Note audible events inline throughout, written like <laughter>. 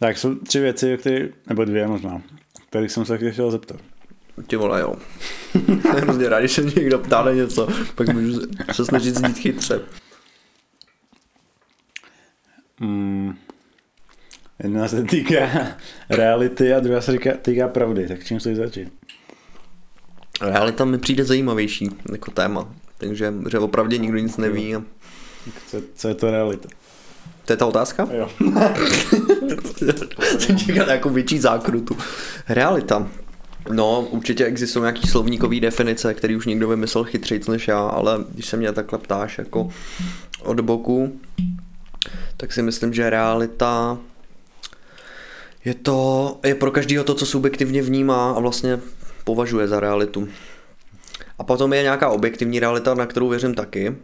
Tak jsou tři věci, které, nebo dvě možná, kterých jsem se chtěl zeptat. Ty vole, jo. <laughs> Hrozně rád, když se mě někdo ptá na něco, pak můžu se snažit znít chytře. Mm. Jedna se týká reality a druhá se týká, týká pravdy, tak čím chceš začít? Realita mi přijde zajímavější jako téma, takže že opravdu nikdo nic neví. A... Co, co je to realita? To je ta otázka? Jo. <laughs> jsem čekal jako větší zákrutu. Realita. No, určitě existují nějaký slovníkový definice, který už někdo vymyslel chytřejc než já, ale když se mě takhle ptáš jako od boku, tak si myslím, že realita je to, je pro každého to, co subjektivně vnímá a vlastně považuje za realitu. A potom je nějaká objektivní realita, na kterou věřím taky.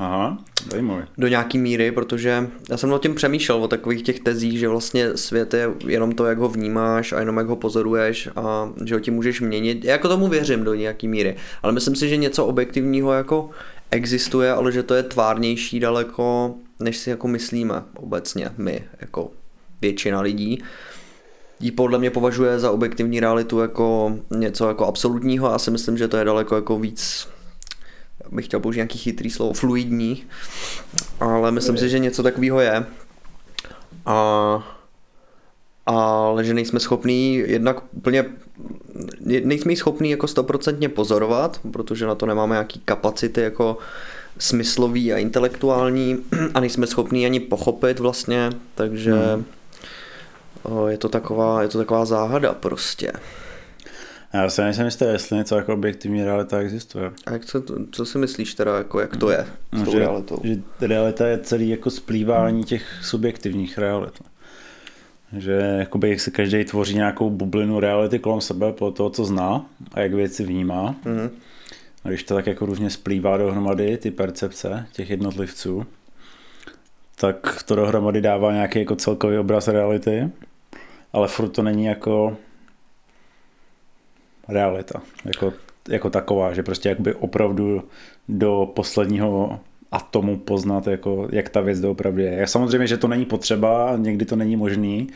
Aha, zajímavé. Do nějaký míry, protože já jsem o tím přemýšlel, o takových těch tezích, že vlastně svět je jenom to, jak ho vnímáš a jenom jak ho pozoruješ a že ho ti můžeš měnit. Já jako tomu věřím do nějaký míry, ale myslím si, že něco objektivního jako existuje, ale že to je tvárnější daleko, než si jako myslíme obecně my, jako většina lidí ji podle mě považuje za objektivní realitu jako něco jako absolutního a si myslím, že to je daleko jako víc bych chtěl použít nějaký chytrý slovo, fluidní, ale myslím si, že něco takového je. A, ale že nejsme schopní jednak úplně nejsme schopní jako stoprocentně pozorovat, protože na to nemáme nějaký kapacity jako smyslový a intelektuální a nejsme schopní ani pochopit vlastně, takže hmm. je, to taková, je to taková záhada prostě. Já se nejsem jistý, jestli něco jako objektivní realita existuje. A jak co, co si myslíš teda, jako jak to je s tou že, realitou? Že realita je celý jako splývání těch subjektivních realit. Že jakoby jak se každý tvoří nějakou bublinu reality kolem sebe po toho, co zná a jak věci vnímá. Mm-hmm. A když to tak jako různě splývá dohromady, ty percepce těch jednotlivců, tak to dohromady dává nějaký jako celkový obraz reality, ale furt to není jako realita, jako, jako taková, že prostě jakoby opravdu do posledního atomu poznat, jako, jak ta věc doopravdy je. Samozřejmě, že to není potřeba, někdy to není možný,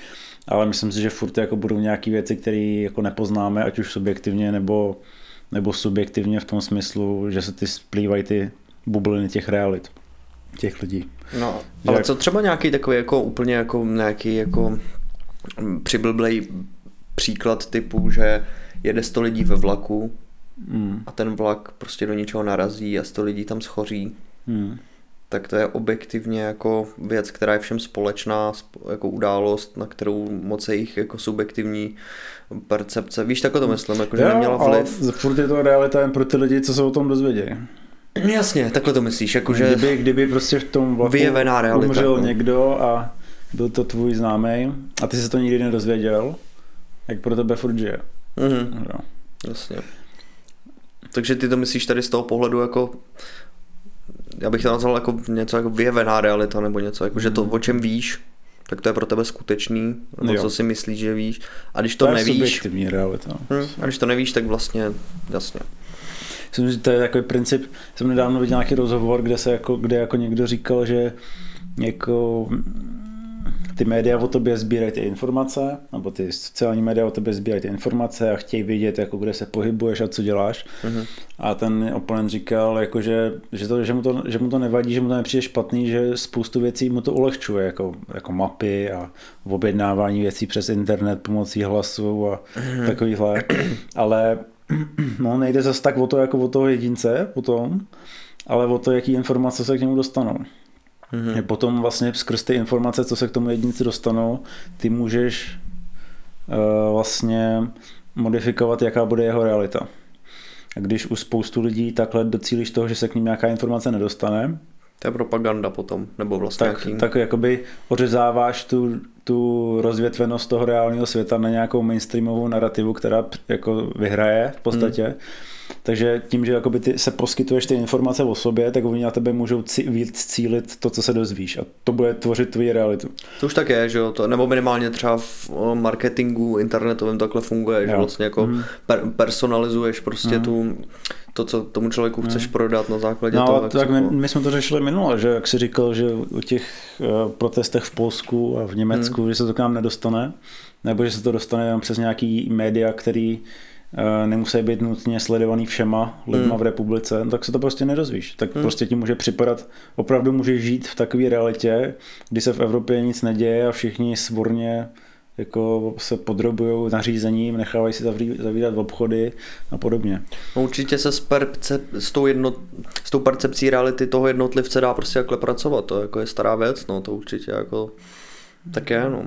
ale myslím si, že furt jako budou nějaké věci, které jako nepoznáme, ať už subjektivně nebo, nebo subjektivně v tom smyslu, že se ty splývají ty bubliny těch realit těch lidí. No, ale jak... co třeba nějaký takový jako úplně jako nějaký jako přiblblej příklad typu, že jede 100 lidí ve vlaku mm. a ten vlak prostě do něčeho narazí a 100 lidí tam schoří, mm. tak to je objektivně jako věc, která je všem společná, jako událost, na kterou moc jejich jako subjektivní percepce. Víš, tak to myslím, jako, že jo, neměla vliv. Ale furt je to realita jen pro ty lidi, co se o tom dozvědějí. Jasně, takhle to myslíš. Jako, že kdyby, kdyby prostě v tom vlaku vyjevená realita, umřel no. někdo a byl to tvůj známý a ty se to nikdy nedozvěděl, jak pro tebe furt žije. Mm-hmm. No. Jasně. Takže ty to myslíš tady z toho pohledu jako já bych to nazval jako něco jako vyjevená realita nebo něco, jako že to, o čem víš, tak to je pro tebe skutečný, nebo jo. co si myslíš, že víš. A když to, to nevíš... Je realita. Hm, a když to nevíš, tak vlastně, jasně. Myslím, že to je takový princip, jsem nedávno viděl nějaký rozhovor, kde se jako, kde jako někdo říkal, že jako ty média o tobě sbírají ty informace, nebo ty sociální média o tobě sbírají ty informace a chtějí vědět, jako kde se pohybuješ a co děláš. Uh-huh. A ten oponent říkal, jako, že, že, to, že, mu to, že mu to nevadí, že mu to nepřijde špatný, že spoustu věcí mu to ulehčuje, jako, jako mapy a objednávání věcí přes internet pomocí hlasu a uh-huh. takovýhle. Ale <clears throat> no, nejde zase tak o to, jako o toho jedince potom, ale o to, jaký informace se k němu dostanou. Mm-hmm. Potom vlastně skrz ty informace, co se k tomu jedinci dostanou, ty můžeš uh, vlastně modifikovat, jaká bude jeho realita. A když u spoustu lidí takhle docílíš toho, že se k ním nějaká informace nedostane, to je propaganda potom, nebo vlastně tak, jaký... tak jakoby ořezáváš tu, tu rozvětvenost toho reálného světa na nějakou mainstreamovou narrativu, která jako vyhraje v podstatě. Hmm takže tím, že jakoby ty se poskytuješ ty informace o sobě, tak oni na tebe můžou víc cílit to, co se dozvíš. A to bude tvořit tvoji realitu. To už tak je, že jo? To, nebo minimálně třeba v marketingu internetovém takhle funguje, jo. že vlastně jako mm. per, personalizuješ prostě mm. tu to, co tomu člověku chceš hmm. prodat na základě no, toho. Tak my, my jsme to řešili minule, že jak jsi říkal, že u těch uh, protestech v Polsku a v Německu hmm. že se to k nám nedostane, nebo že se to dostane jenom přes nějaký média, který uh, nemusí být nutně sledovaný všema lidma hmm. v republice, no tak se to prostě nedozvíš. Tak hmm. prostě ti může připadat, opravdu můžeš žít v takové realitě, kdy se v Evropě nic neděje a všichni svorně jako se podrobují nařízením, nechávají si zavírat v obchody a podobně. No určitě se s, percep, s, tou jedno, s tou percepcí reality toho jednotlivce dá prostě jakhle pracovat, to jako je stará věc, no to určitě jako tak je, no.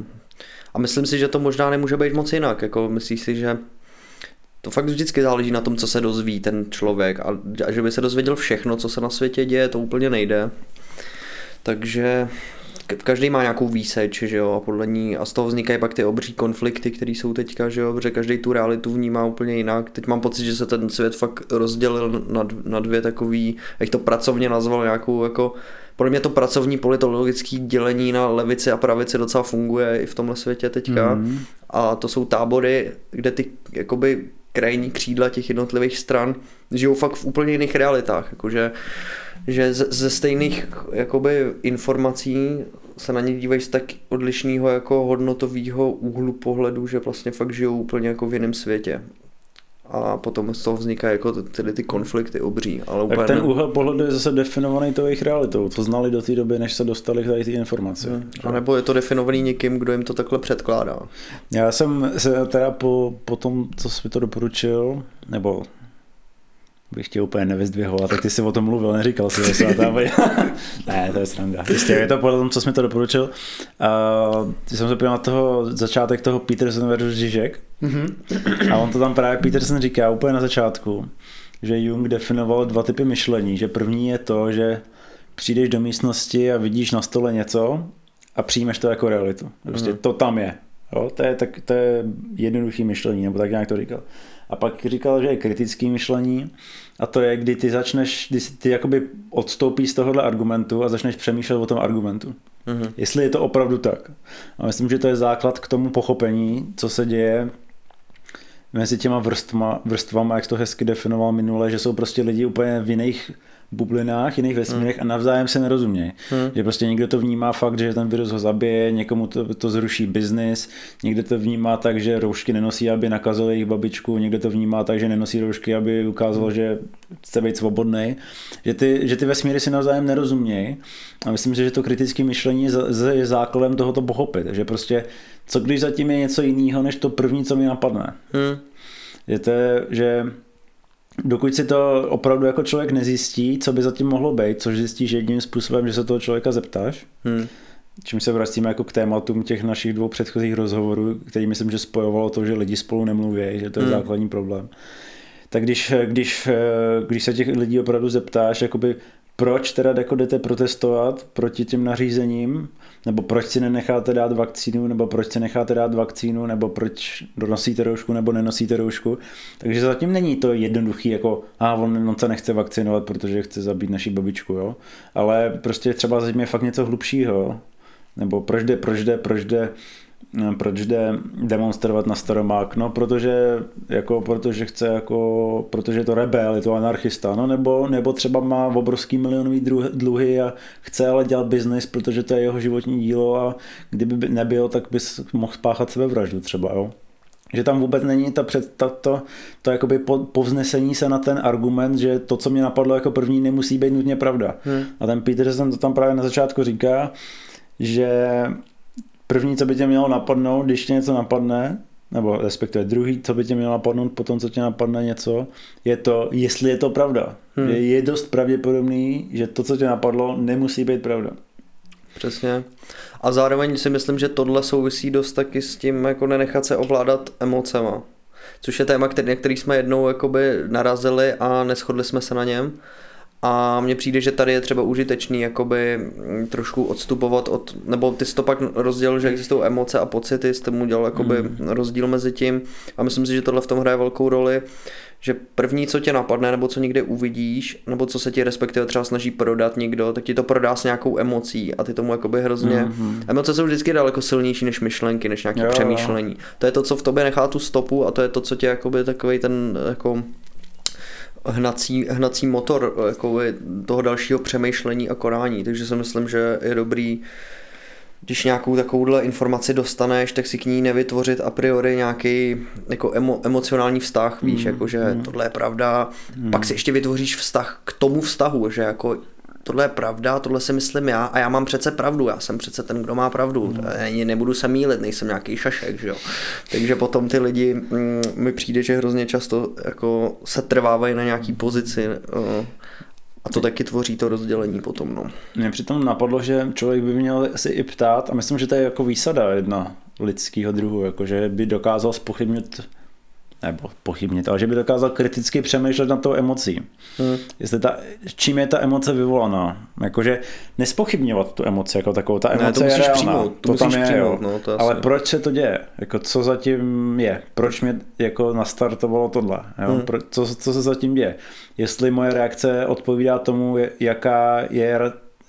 A myslím si, že to možná nemůže být moc jinak, jako myslíš si, že to fakt vždycky záleží na tom, co se dozví ten člověk a, a že by se dozvěděl všechno, co se na světě děje, to úplně nejde. Takže každý má nějakou výseč, že jo, a podle ní, a z toho vznikají pak ty obří konflikty, které jsou teďka, že jo, protože každý tu realitu vnímá úplně jinak. Teď mám pocit, že se ten svět fakt rozdělil na, na dvě takový, jak to pracovně nazval, nějakou jako, podle mě to pracovní politologické dělení na levici a pravici docela funguje i v tomhle světě teďka. Mm. A to jsou tábory, kde ty jakoby krajní křídla těch jednotlivých stran žijou fakt v úplně jiných realitách. Jakože že ze stejných jakoby, informací se na ně dívají z tak odlišného jako hodnotového úhlu pohledu, že vlastně fakt žijou úplně jako v jiném světě. A potom z toho vznikají jako tyhle ty konflikty obří. Ale tak ten úhel pohledu je zase definovaný tou jejich realitou, co znali do té doby, než se dostali k tady ty informace. Hmm. A nebo je to definovaný někým, kdo jim to takhle předkládá. Já jsem se teda po, po tom, co jsi mi to doporučil, nebo bych tě úplně nevyzdvihoval, tak ty jsi o tom mluvil, neříkal jsi, že <laughs> Ne, to je sranda. Jistě, je to podle tom, co jsi mi to doporučil. Uh, jsem se podíval na toho začátek toho Peterson versus Žižek mm-hmm. a on to tam právě Peterson říká úplně na začátku, že Jung definoval dva typy myšlení, že první je to, že přijdeš do místnosti a vidíš na stole něco a přijmeš to jako realitu. Prostě mm-hmm. to tam je. Jo? To, je tak, to je jednoduchý myšlení, nebo tak nějak to říkal. A pak říkal, že je kritický myšlení a to je, kdy ty začneš, kdy ty jakoby odstoupíš z tohohle argumentu a začneš přemýšlet o tom argumentu. Mm-hmm. Jestli je to opravdu tak. A myslím, že to je základ k tomu pochopení, co se děje mezi těma vrstvama, vrstvama, jak to hezky definoval minule, že jsou prostě lidi úplně v jiných bublinách, jiných vesmírech hmm. a navzájem se nerozumějí. Hmm. Že prostě někdo to vnímá fakt, že ten virus ho zabije, někomu to, to zruší biznis, někdo to vnímá tak, že roušky nenosí, aby nakazil jejich babičku, někdo to vnímá tak, že nenosí roušky, aby ukázal, hmm. že chce být svobodný. Že ty, že ty vesmíry si navzájem nerozumějí a myslím si, že to kritické myšlení je základem tohoto pochopit. Že prostě co když zatím je něco jiného, než to první, co mi napadne. Hmm. Je to, že dokud si to opravdu jako člověk nezjistí, co by zatím mohlo být, což zjistíš jedním způsobem, že se toho člověka zeptáš, hmm. čím se vracíme jako k tématům těch našich dvou předchozích rozhovorů, který myslím, že spojovalo to, že lidi spolu nemluví, že to je hmm. základní problém. Tak když, když, když se těch lidí opravdu zeptáš, jakoby proč teda jako jdete protestovat proti těm nařízením, nebo proč si nenecháte dát vakcínu, nebo proč si necháte dát vakcínu, nebo proč nosíte roušku, nebo nenosíte roušku. Takže zatím není to jednoduchý, jako a on, on se nechce vakcinovat, protože chce zabít naši babičku, jo. Ale prostě třeba zatím je fakt něco hlubšího, nebo proč jde, proč jde, proč jde proč jde demonstrovat na Staromák? No, protože, jako, protože chce, jako, protože je to rebel, je to anarchista, no, nebo, nebo třeba má obrovský milionový dluhy a chce ale dělat biznis, protože to je jeho životní dílo a kdyby nebyl, tak bys mohl spáchat sebevraždu třeba, jo. Že tam vůbec není ta před, ta, to, to jakoby po, povznesení se na ten argument, že to, co mě napadlo jako první, nemusí být nutně pravda. Hmm. A ten Peterson to tam právě na začátku říká, že první, co by tě mělo napadnout, když tě něco napadne, nebo respektive druhý, co by tě mělo napadnout po tom, co tě napadne něco, je to, jestli je to pravda. Hmm. Je, je dost pravděpodobný, že to, co tě napadlo, nemusí být pravda. Přesně. A zároveň si myslím, že tohle souvisí dost taky s tím, jako nenechat se ovládat emocema. Což je téma, který, na který jsme jednou jakoby narazili a neschodli jsme se na něm. A mně přijde, že tady je třeba užitečný jakoby mm, trošku odstupovat od, nebo ty jsi to pak rozdělil, že existují emoce a pocity, jsi tomu udělal jakoby mm. rozdíl mezi tím a myslím si, že tohle v tom hraje velkou roli, že první, co tě napadne, nebo co někde uvidíš, nebo co se ti respektive třeba snaží prodat někdo, tak ti to prodá s nějakou emocí a ty tomu jakoby hrozně... Mm-hmm. Emoce jsou vždycky daleko silnější než myšlenky, než nějaké přemýšlení. To je to, co v tobě nechá tu stopu a to je to, co tě jakoby takový ten jako hnací, hnací motor jako toho dalšího přemýšlení a konání. Takže si myslím, že je dobrý když nějakou takovouhle informaci dostaneš, tak si k ní nevytvořit a priori nějaký jako emo, emocionální vztah, víš, mm, jako že mm. tohle je pravda, mm. pak si ještě vytvoříš vztah k tomu vztahu, že jako tohle je pravda, tohle si myslím já a já mám přece pravdu, já jsem přece ten, kdo má pravdu, mm. nebudu se mílit, nejsem nějaký šašek, že jo. Takže potom ty lidi, mm, mi přijde, že hrozně často jako se trvávají na nějaký pozici uh, a to taky tvoří to rozdělení potom. No. Mě přitom napadlo, že člověk by měl si i ptát, a myslím, že to je jako výsada jedna lidského druhu, jakože by dokázal spochybnit nebo pochybnit, ale že by dokázal kriticky přemýšlet nad tou emocí. Hmm. Jestli ta, čím je ta emoce vyvolaná. Jakože nespochybňovat tu emoci jako takovou. Ta emoce ne, to je reálná. Přijmout, to, to tam je, přijmout, no, to ale proč se to děje? Jako, co zatím je? Proč mě jako nastartovalo tohle? Jo? Hmm. Pro, co, co se zatím děje? Jestli moje reakce odpovídá tomu, jaká je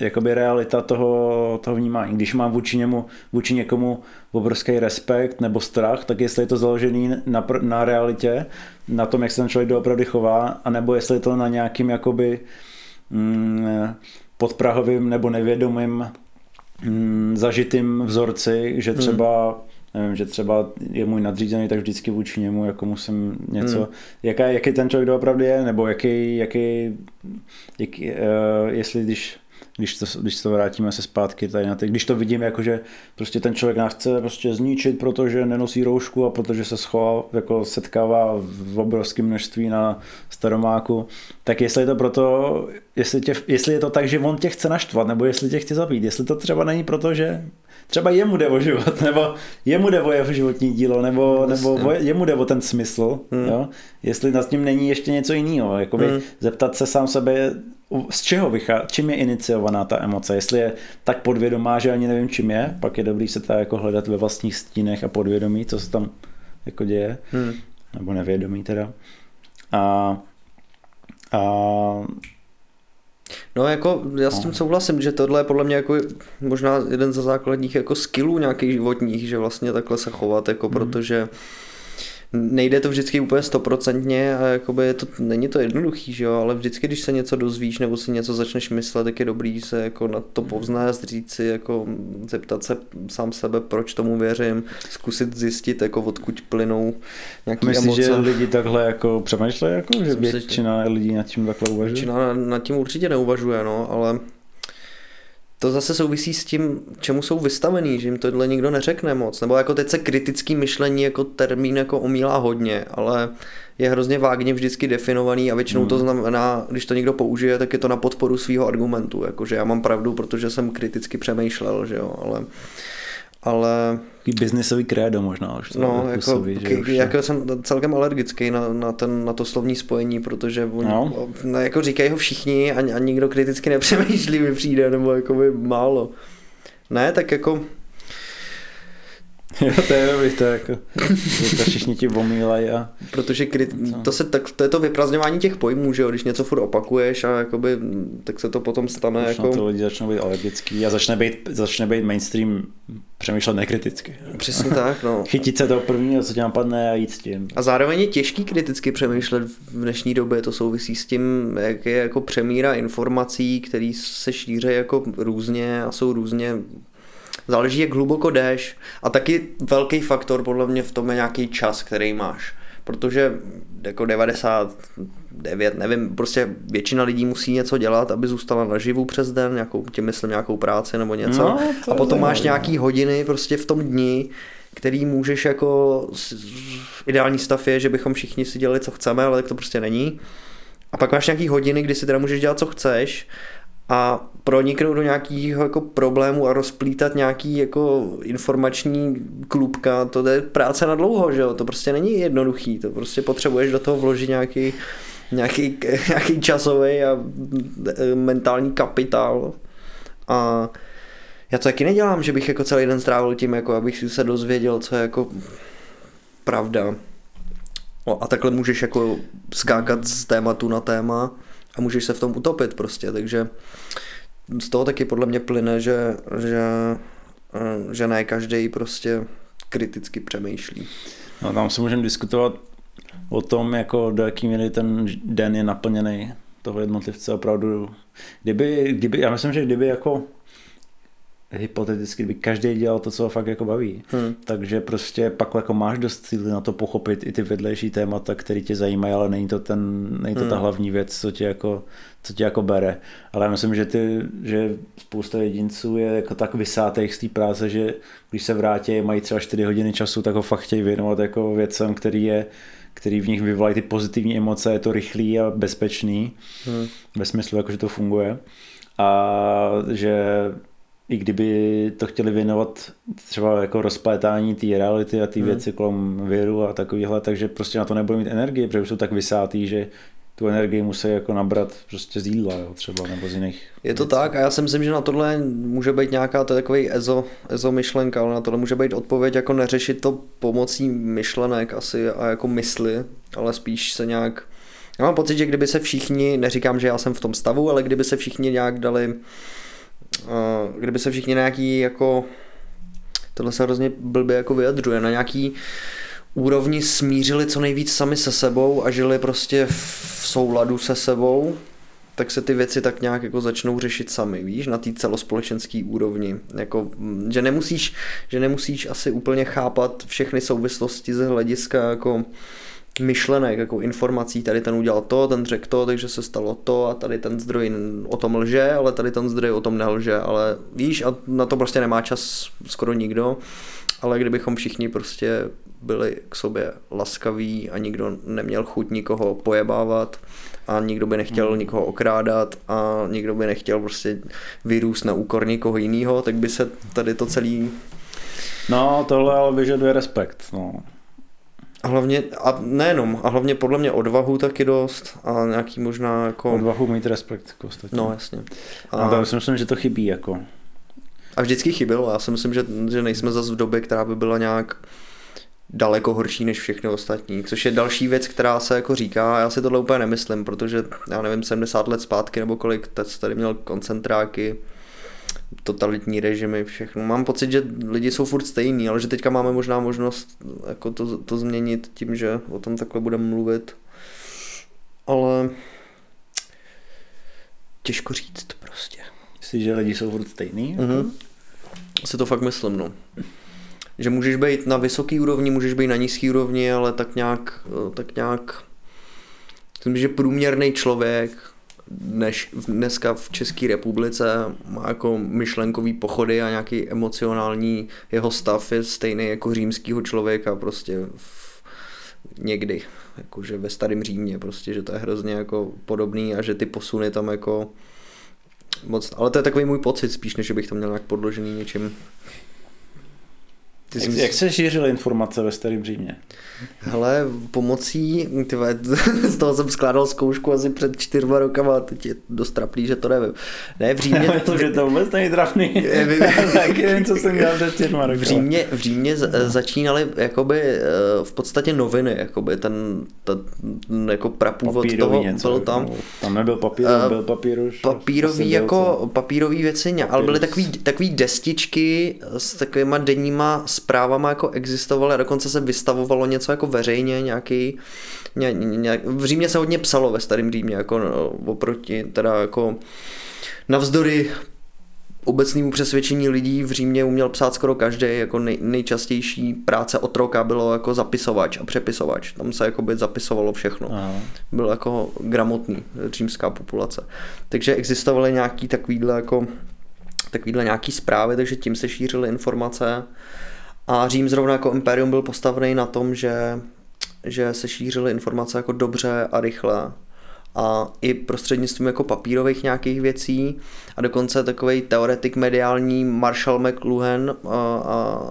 jakoby realita toho, toho vnímání. Když mám vůči, němu, vůči někomu obrovský respekt nebo strach, tak jestli je to založený na, na realitě, na tom, jak se ten člověk doopravdy chová, anebo jestli je to na nějakým jakoby mm, podprahovým nebo nevědomým mm, zažitým vzorci, že hmm. třeba hmm nevím, že třeba je můj nadřízený, tak vždycky vůči němu jako musím něco, hmm. jaká, jaký ten člověk doopravdy je, nebo jaký, jaký, jaký uh, jestli když když to, když to vrátíme se zpátky tady na ty, když to vidím jako, že prostě ten člověk nás chce prostě zničit, protože nenosí roušku a protože se schoval, jako setkává v obrovském množství na staromáku, tak jestli je to proto, jestli, tě, jestli je to tak, že on tě chce naštvat, nebo jestli tě chce zabít, jestli to třeba není proto, že třeba jemu jde o život, <laughs> nebo jemu jde o jeho životní dílo, nebo, nebo jemu jde o ten smysl, hmm. jo? jestli nad tím není ještě něco jiného, jakoby hmm. zeptat se sám sebe, z čeho vychází, čím je iniciovaná ta emoce, jestli je tak podvědomá, že ani nevím čím je, pak je dobrý se to jako hledat ve vlastních stínech a podvědomí, co se tam jako děje, hmm. nebo nevědomí teda. A, a No jako já s tím no. souhlasím, že tohle je podle mě jako možná jeden ze základních jako skillů nějakých životních, že vlastně takhle se chovat, jako hmm. protože nejde to vždycky úplně stoprocentně a jakoby to, není to jednoduchý, že jo, ale vždycky, když se něco dozvíš nebo si něco začneš myslet, tak je dobrý se jako na to povznést, říct si, jako zeptat se sám sebe, proč tomu věřím, zkusit zjistit, jako odkud plynou nějaký Myslíš, emoce. že lidi takhle jako přemýšlejí, jako, že většina lidí nad tím takhle uvažuje? Většina nad tím určitě neuvažuje, no, ale to zase souvisí s tím, čemu jsou vystavený, že jim tohle nikdo neřekne moc. Nebo jako teď se kritický myšlení jako termín jako omílá hodně, ale je hrozně vágně vždycky definovaný a většinou hmm. to znamená, když to někdo použije, tak je to na podporu svého argumentu, jakože já mám pravdu, protože jsem kriticky přemýšlel, že jo, ale ale... Biznisový krédo možná už to no, jako, působí, že už jako jsem celkem alergický na, na, ten, na to slovní spojení, protože oni, no. no, jako říkají ho všichni a, a nikdo kriticky <laughs> nepřemýšlí mi přijde, nebo jako by málo. Ne, tak jako <laughs> Jo, to je dobrý, to je jako, to všichni ti omílají a... Protože kry, to, se, tak, to je to vyprazňování těch pojmů, že jo, když něco furt opakuješ a jakoby, tak se to potom stane Už jako... to lidi začnou být alergický a začne být, začne být mainstream přemýšlet nekriticky. Přesně tak, no. Chytit se to prvního, co tě napadne a jít s tím. A zároveň je těžký kriticky přemýšlet v dnešní době, to souvisí s tím, jak je jako přemíra informací, které se šíří jako různě a jsou různě záleží, jak hluboko jdeš a taky velký faktor podle mě v tom je nějaký čas, který máš. Protože jako 99, nevím, prostě většina lidí musí něco dělat, aby zůstala naživu přes den, nějakou, tím myslím nějakou práci nebo něco. No, a potom máš nějaký hodiny prostě v tom dni, který můžeš jako, ideální stav je, že bychom všichni si dělali, co chceme, ale tak to prostě není. A pak máš nějaký hodiny, kdy si teda můžeš dělat, co chceš a proniknout do nějakého jako problému a rozplítat nějaký jako informační klubka, to je práce na dlouho, že jo? to prostě není jednoduchý, to prostě potřebuješ do toho vložit nějaký, nějaký, <laughs> nějaký časový a e, mentální kapitál a já to taky nedělám, že bych jako celý den strávil tím, jako abych si se dozvěděl, co je jako pravda. a takhle můžeš jako skákat z tématu na téma a můžeš se v tom utopit prostě, takže z toho taky podle mě plyne, že, že, eh, že ne každý prostě kriticky přemýšlí. No, tam se můžeme diskutovat o tom, jako do jaký míry ten den je naplněný toho jednotlivce opravdu. Kdyby, kdyby, já myslím, že kdyby jako hypoteticky, kdyby každý dělal to, co ho fakt jako baví. Hmm. Takže prostě pak jako máš dost síly na to pochopit i ty vedlejší témata, které tě zajímají, ale není to, ten, není to hmm. ta hlavní věc, co tě jako, co tě jako bere. Ale já myslím, že, ty, že spousta jedinců je jako tak vysátých z té práce, že když se vrátí, mají třeba 4 hodiny času, tak ho fakt chtějí věnovat jako věcem, který je který v nich vyvolají ty pozitivní emoce, je to rychlý a bezpečný, hmm. ve smyslu, jako, že to funguje. A že i kdyby to chtěli věnovat třeba jako rozplétání té reality a ty hmm. věci kolem věru a takovýhle, takže prostě na to nebude mít energie, protože jsou tak vysátý, že tu energii musí jako nabrat prostě z jídla jo, třeba nebo z jiných Je to věcí. tak a já si myslím, že na tohle může být nějaká to takový ezo, ezo myšlenka, ale na tohle může být odpověď jako neřešit to pomocí myšlenek asi a jako mysli, ale spíš se nějak já mám pocit, že kdyby se všichni, neříkám, že já jsem v tom stavu, ale kdyby se všichni nějak dali kdyby se všichni nějaký jako tohle se hrozně blbě jako vyjadřuje, na nějaký úrovni smířili co nejvíc sami se sebou a žili prostě v souladu se sebou, tak se ty věci tak nějak jako začnou řešit sami, víš, na té celospolečenské úrovni. Jako, že, nemusíš, že nemusíš asi úplně chápat všechny souvislosti ze hlediska jako myšlenek, jako informací, tady ten udělal to, ten řekl to, takže se stalo to a tady ten zdroj o tom lže, ale tady ten zdroj o tom nelže, ale víš, a na to prostě nemá čas skoro nikdo, ale kdybychom všichni prostě byli k sobě laskaví a nikdo neměl chuť nikoho pojebávat a nikdo by nechtěl hmm. nikoho okrádat a nikdo by nechtěl prostě vyrůst na úkor někoho jiného, tak by se tady to celý... No, tohle ale vyžaduje respekt, no. A hlavně, a nejenom, a hlavně podle mě odvahu taky dost a nějaký možná jako... Odvahu mít respekt k ostatním. No jasně. A, a tam si myslím, že to chybí jako. A vždycky chybělo, já si myslím, že, že nejsme zase v době, která by byla nějak daleko horší než všechny ostatní, což je další věc, která se jako říká, já si tohle úplně nemyslím, protože já nevím, 70 let zpátky nebo kolik, tady měl koncentráky, totalitní režimy, všechno. Mám pocit, že lidi jsou furt stejní, ale že teďka máme možná možnost jako to, to změnit tím, že o tom takhle budeme mluvit. Ale těžko říct prostě. Myslíš, že lidi jsou furt stejný? Mhm. Si to fakt myslím, no. Že můžeš být na vysoké úrovni, můžeš být na nízké úrovni, ale tak nějak, tak nějak myslím, že průměrný člověk než dneska v České republice má jako myšlenkový pochody a nějaký emocionální jeho stav je stejný jako římského člověka prostě v, někdy, jakože ve starém Římě prostě, že to je hrozně jako podobný a že ty posuny tam jako moc, ale to je takový můj pocit spíš, než bych to měl nějak podložený něčím ty jak, jsi... jak se šířily informace ve starém Římě? Hele, pomocí, tyhle, <laughs> z toho jsem skládal zkoušku asi před čtyřma rokama a teď je dost trapný, že to nevím. Ne, v Římě... <laughs> To, že to vůbec není trapný. <laughs> Taky nevím, co jsem dělal před čtyřma rokama. V Římě, v Římě začínaly jakoby eh, v podstatě noviny, jakoby ten, ten jako prapůvod toho něco, byl tam. Tam nebyl papír, uh, byl papír už. Papírový jako, papírový věci, ale byly takový, takový destičky s takovýma denníma zprávama jako existovaly a dokonce se vystavovalo něco jako veřejně, nějaký, ně, ně, v Římě se hodně psalo ve starém Římě, jako no, oproti, teda jako navzdory obecnému přesvědčení lidí v Římě uměl psát skoro každý, jako nej, nejčastější práce otroka bylo jako zapisovač a přepisovač. Tam se jako by zapisovalo všechno. Aha. Byl jako gramotný římská populace. Takže existovaly nějaký takovýhle jako takovýhle nějaký zprávy, takže tím se šířily informace. A Řím zrovna jako impérium byl postavený na tom, že, že se šířily informace jako dobře a rychle a i prostřednictvím jako papírových nějakých věcí a dokonce takový teoretik mediální Marshall McLuhan a,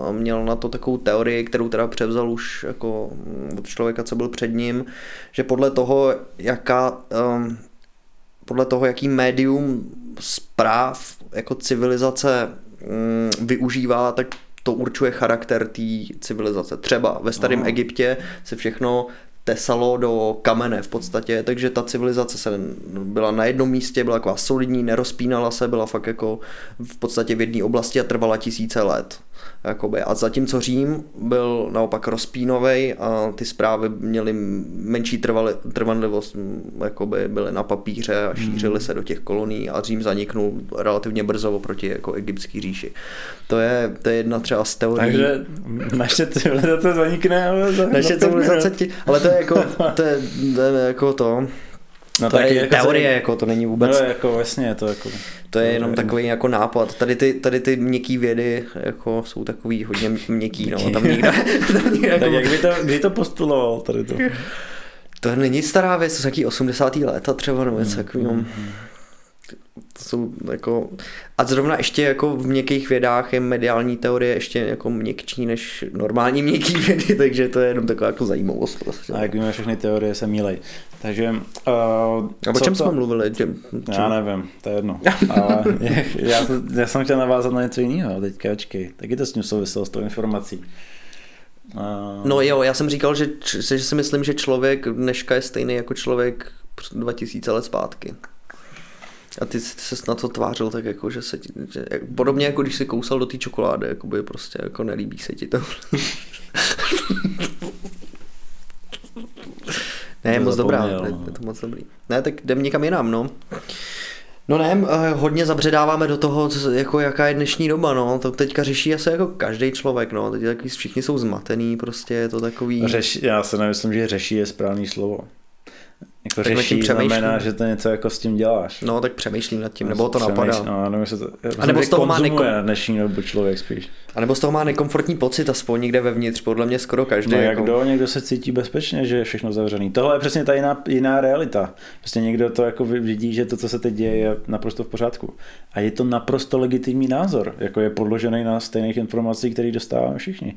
a měl na to takovou teorii, kterou teda převzal už jako od člověka, co byl před ním, že podle toho, jaká um, podle toho, jaký médium zpráv jako civilizace um, využívá, tak to určuje charakter té civilizace. Třeba ve starém no. Egyptě se všechno tesalo do kamene v podstatě, takže ta civilizace se byla na jednom místě, byla taková solidní, nerozpínala se, byla fakt jako v podstatě v jedné oblasti a trvala tisíce let. Jakoby. A zatímco Řím byl naopak rozpínový a ty zprávy měly menší trvali, trvanlivost, jakoby byly na papíře a šířily hmm. se do těch kolonií a Řím zaniknul relativně brzo oproti jako egyptský říši. To je, to je jedna třeba z teorií. Takže naše civilizace zanikne, ale za, naše civilizace ale to je jako, to je, to je jako to, No, to je jako teorie, se... jako to není vůbec. No, jako vlastně to jako... To je jenom takový jako nápad. Tady ty, tady ty měkký vědy jako jsou takový hodně měkký, no. Tam někde, <laughs> <laughs> tam někde jako... Tak jak by to, kdy to postuloval tady to? To není stará věc, to jsou taky 80. léta třeba, nebo něco hmm. takového. Hmm. To jsou jako... A zrovna ještě jako v měkkých vědách je mediální teorie ještě jako měkčí než normální měkký vědy, <laughs> takže to je jenom taková jako zajímavost prostě. A jak víme, všechny teorie se mílej. Takže... Uh, a o čem to... jsme mluvili? Čem, čem? Já nevím, to je jedno. <laughs> Ale já, já, jsem chtěl navázat na něco jiného, teďka očkej. Taky to s tím souviselo, s tou informací. Uh... No jo, já jsem říkal, že, že si myslím, že člověk dneška je stejný jako člověk 2000 let zpátky. A ty jsi se na to tvářil tak jako, že se ti, že, podobně jako když si kousal do té čokolády, jako by prostě jako nelíbí se ti to. <laughs> ne, je moc dobrá, je, je to moc dobrý. Ne, tak jdem někam jinam, no. No ne, eh, hodně zabředáváme do toho, jako jaká je dnešní doba, no. To teďka řeší asi jako každý člověk, no. Teď takový, všichni jsou zmatený, prostě je to takový... Řeší, já se nemyslím, že řeší je správný slovo. Jako tak řeší znamená, že to něco jako s tím děláš. No, tak přemýšlím nad tím, nebo to napadá. No, nebo se to, a nebo z toho má nekom... na dnešní dobu člověk spíš. A nebo z toho má nekomfortní pocit, aspoň někde vevnitř, podle mě skoro každý. No, jak jako... do, někdo se cítí bezpečně, že je všechno zavřený. Tohle je přesně ta jiná, jiná realita. Prostě někdo to jako vidí, že to, co se teď děje, je naprosto v pořádku. A je to naprosto legitimní názor, jako je podložený na stejných informacích, které dostáváme všichni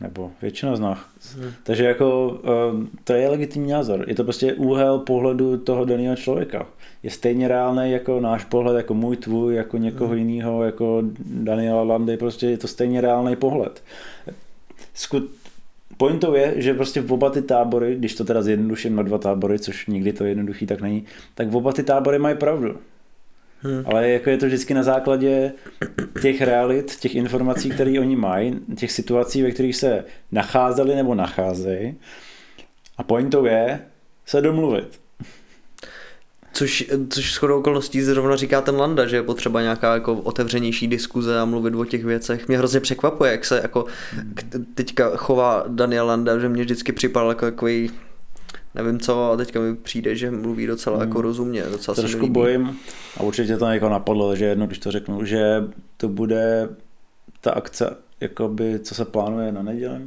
nebo většina z nás. Hmm. Takže jako eh, to je legitimní názor. Je to prostě úhel pohledu toho daného člověka. Je stejně reálný jako náš pohled, jako můj, tvůj, jako někoho hmm. jiného, jako Daniela Landy, prostě je to stejně reálný pohled. Skut, pointou je, že prostě v oba ty tábory, když to teda zjednoduším na dva tábory, což nikdy to jednoduchý tak není, tak v oba ty tábory mají pravdu. Hmm. Ale jako je to vždycky na základě těch realit, těch informací, které oni mají, těch situací, ve kterých se nacházeli nebo nacházejí. A pointou je se domluvit. Což, což shodou okolností zrovna říká ten Landa, že je potřeba nějaká jako otevřenější diskuze a mluvit o těch věcech. Mě hrozně překvapuje, jak se jako teďka chová Daniel Landa, že mě vždycky připadal jako takový nevím co, a teďka mi přijde, že mluví docela hmm. jako rozumně. Docela Trošku bojím, a určitě to jako napadlo, že jedno, když to řeknu, že to bude ta akce, jakoby, co se plánuje na neděli,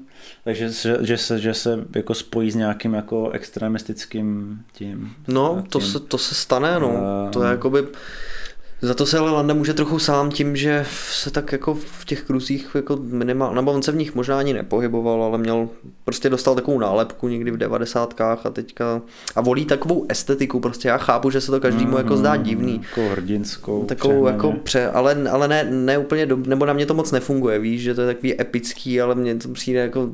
takže že, že, se, že se jako spojí s nějakým jako extremistickým tím. No, tím. To, se, to se stane, no. Uh, to je jakoby za to se ale Landa může trochu sám tím, že se tak jako v těch kruzích jako minimálně, nebo on se v nich možná ani nepohyboval, ale měl, prostě dostal takovou nálepku někdy v devadesátkách a teďka, a volí takovou estetiku, prostě já chápu, že se to každému mm, jako zdá mm, divný. Takovou hrdinskou. Takovou jako pře, ale, ale ne, ne úplně, do, nebo na mě to moc nefunguje, víš, že to je takový epický, ale mně to přijde jako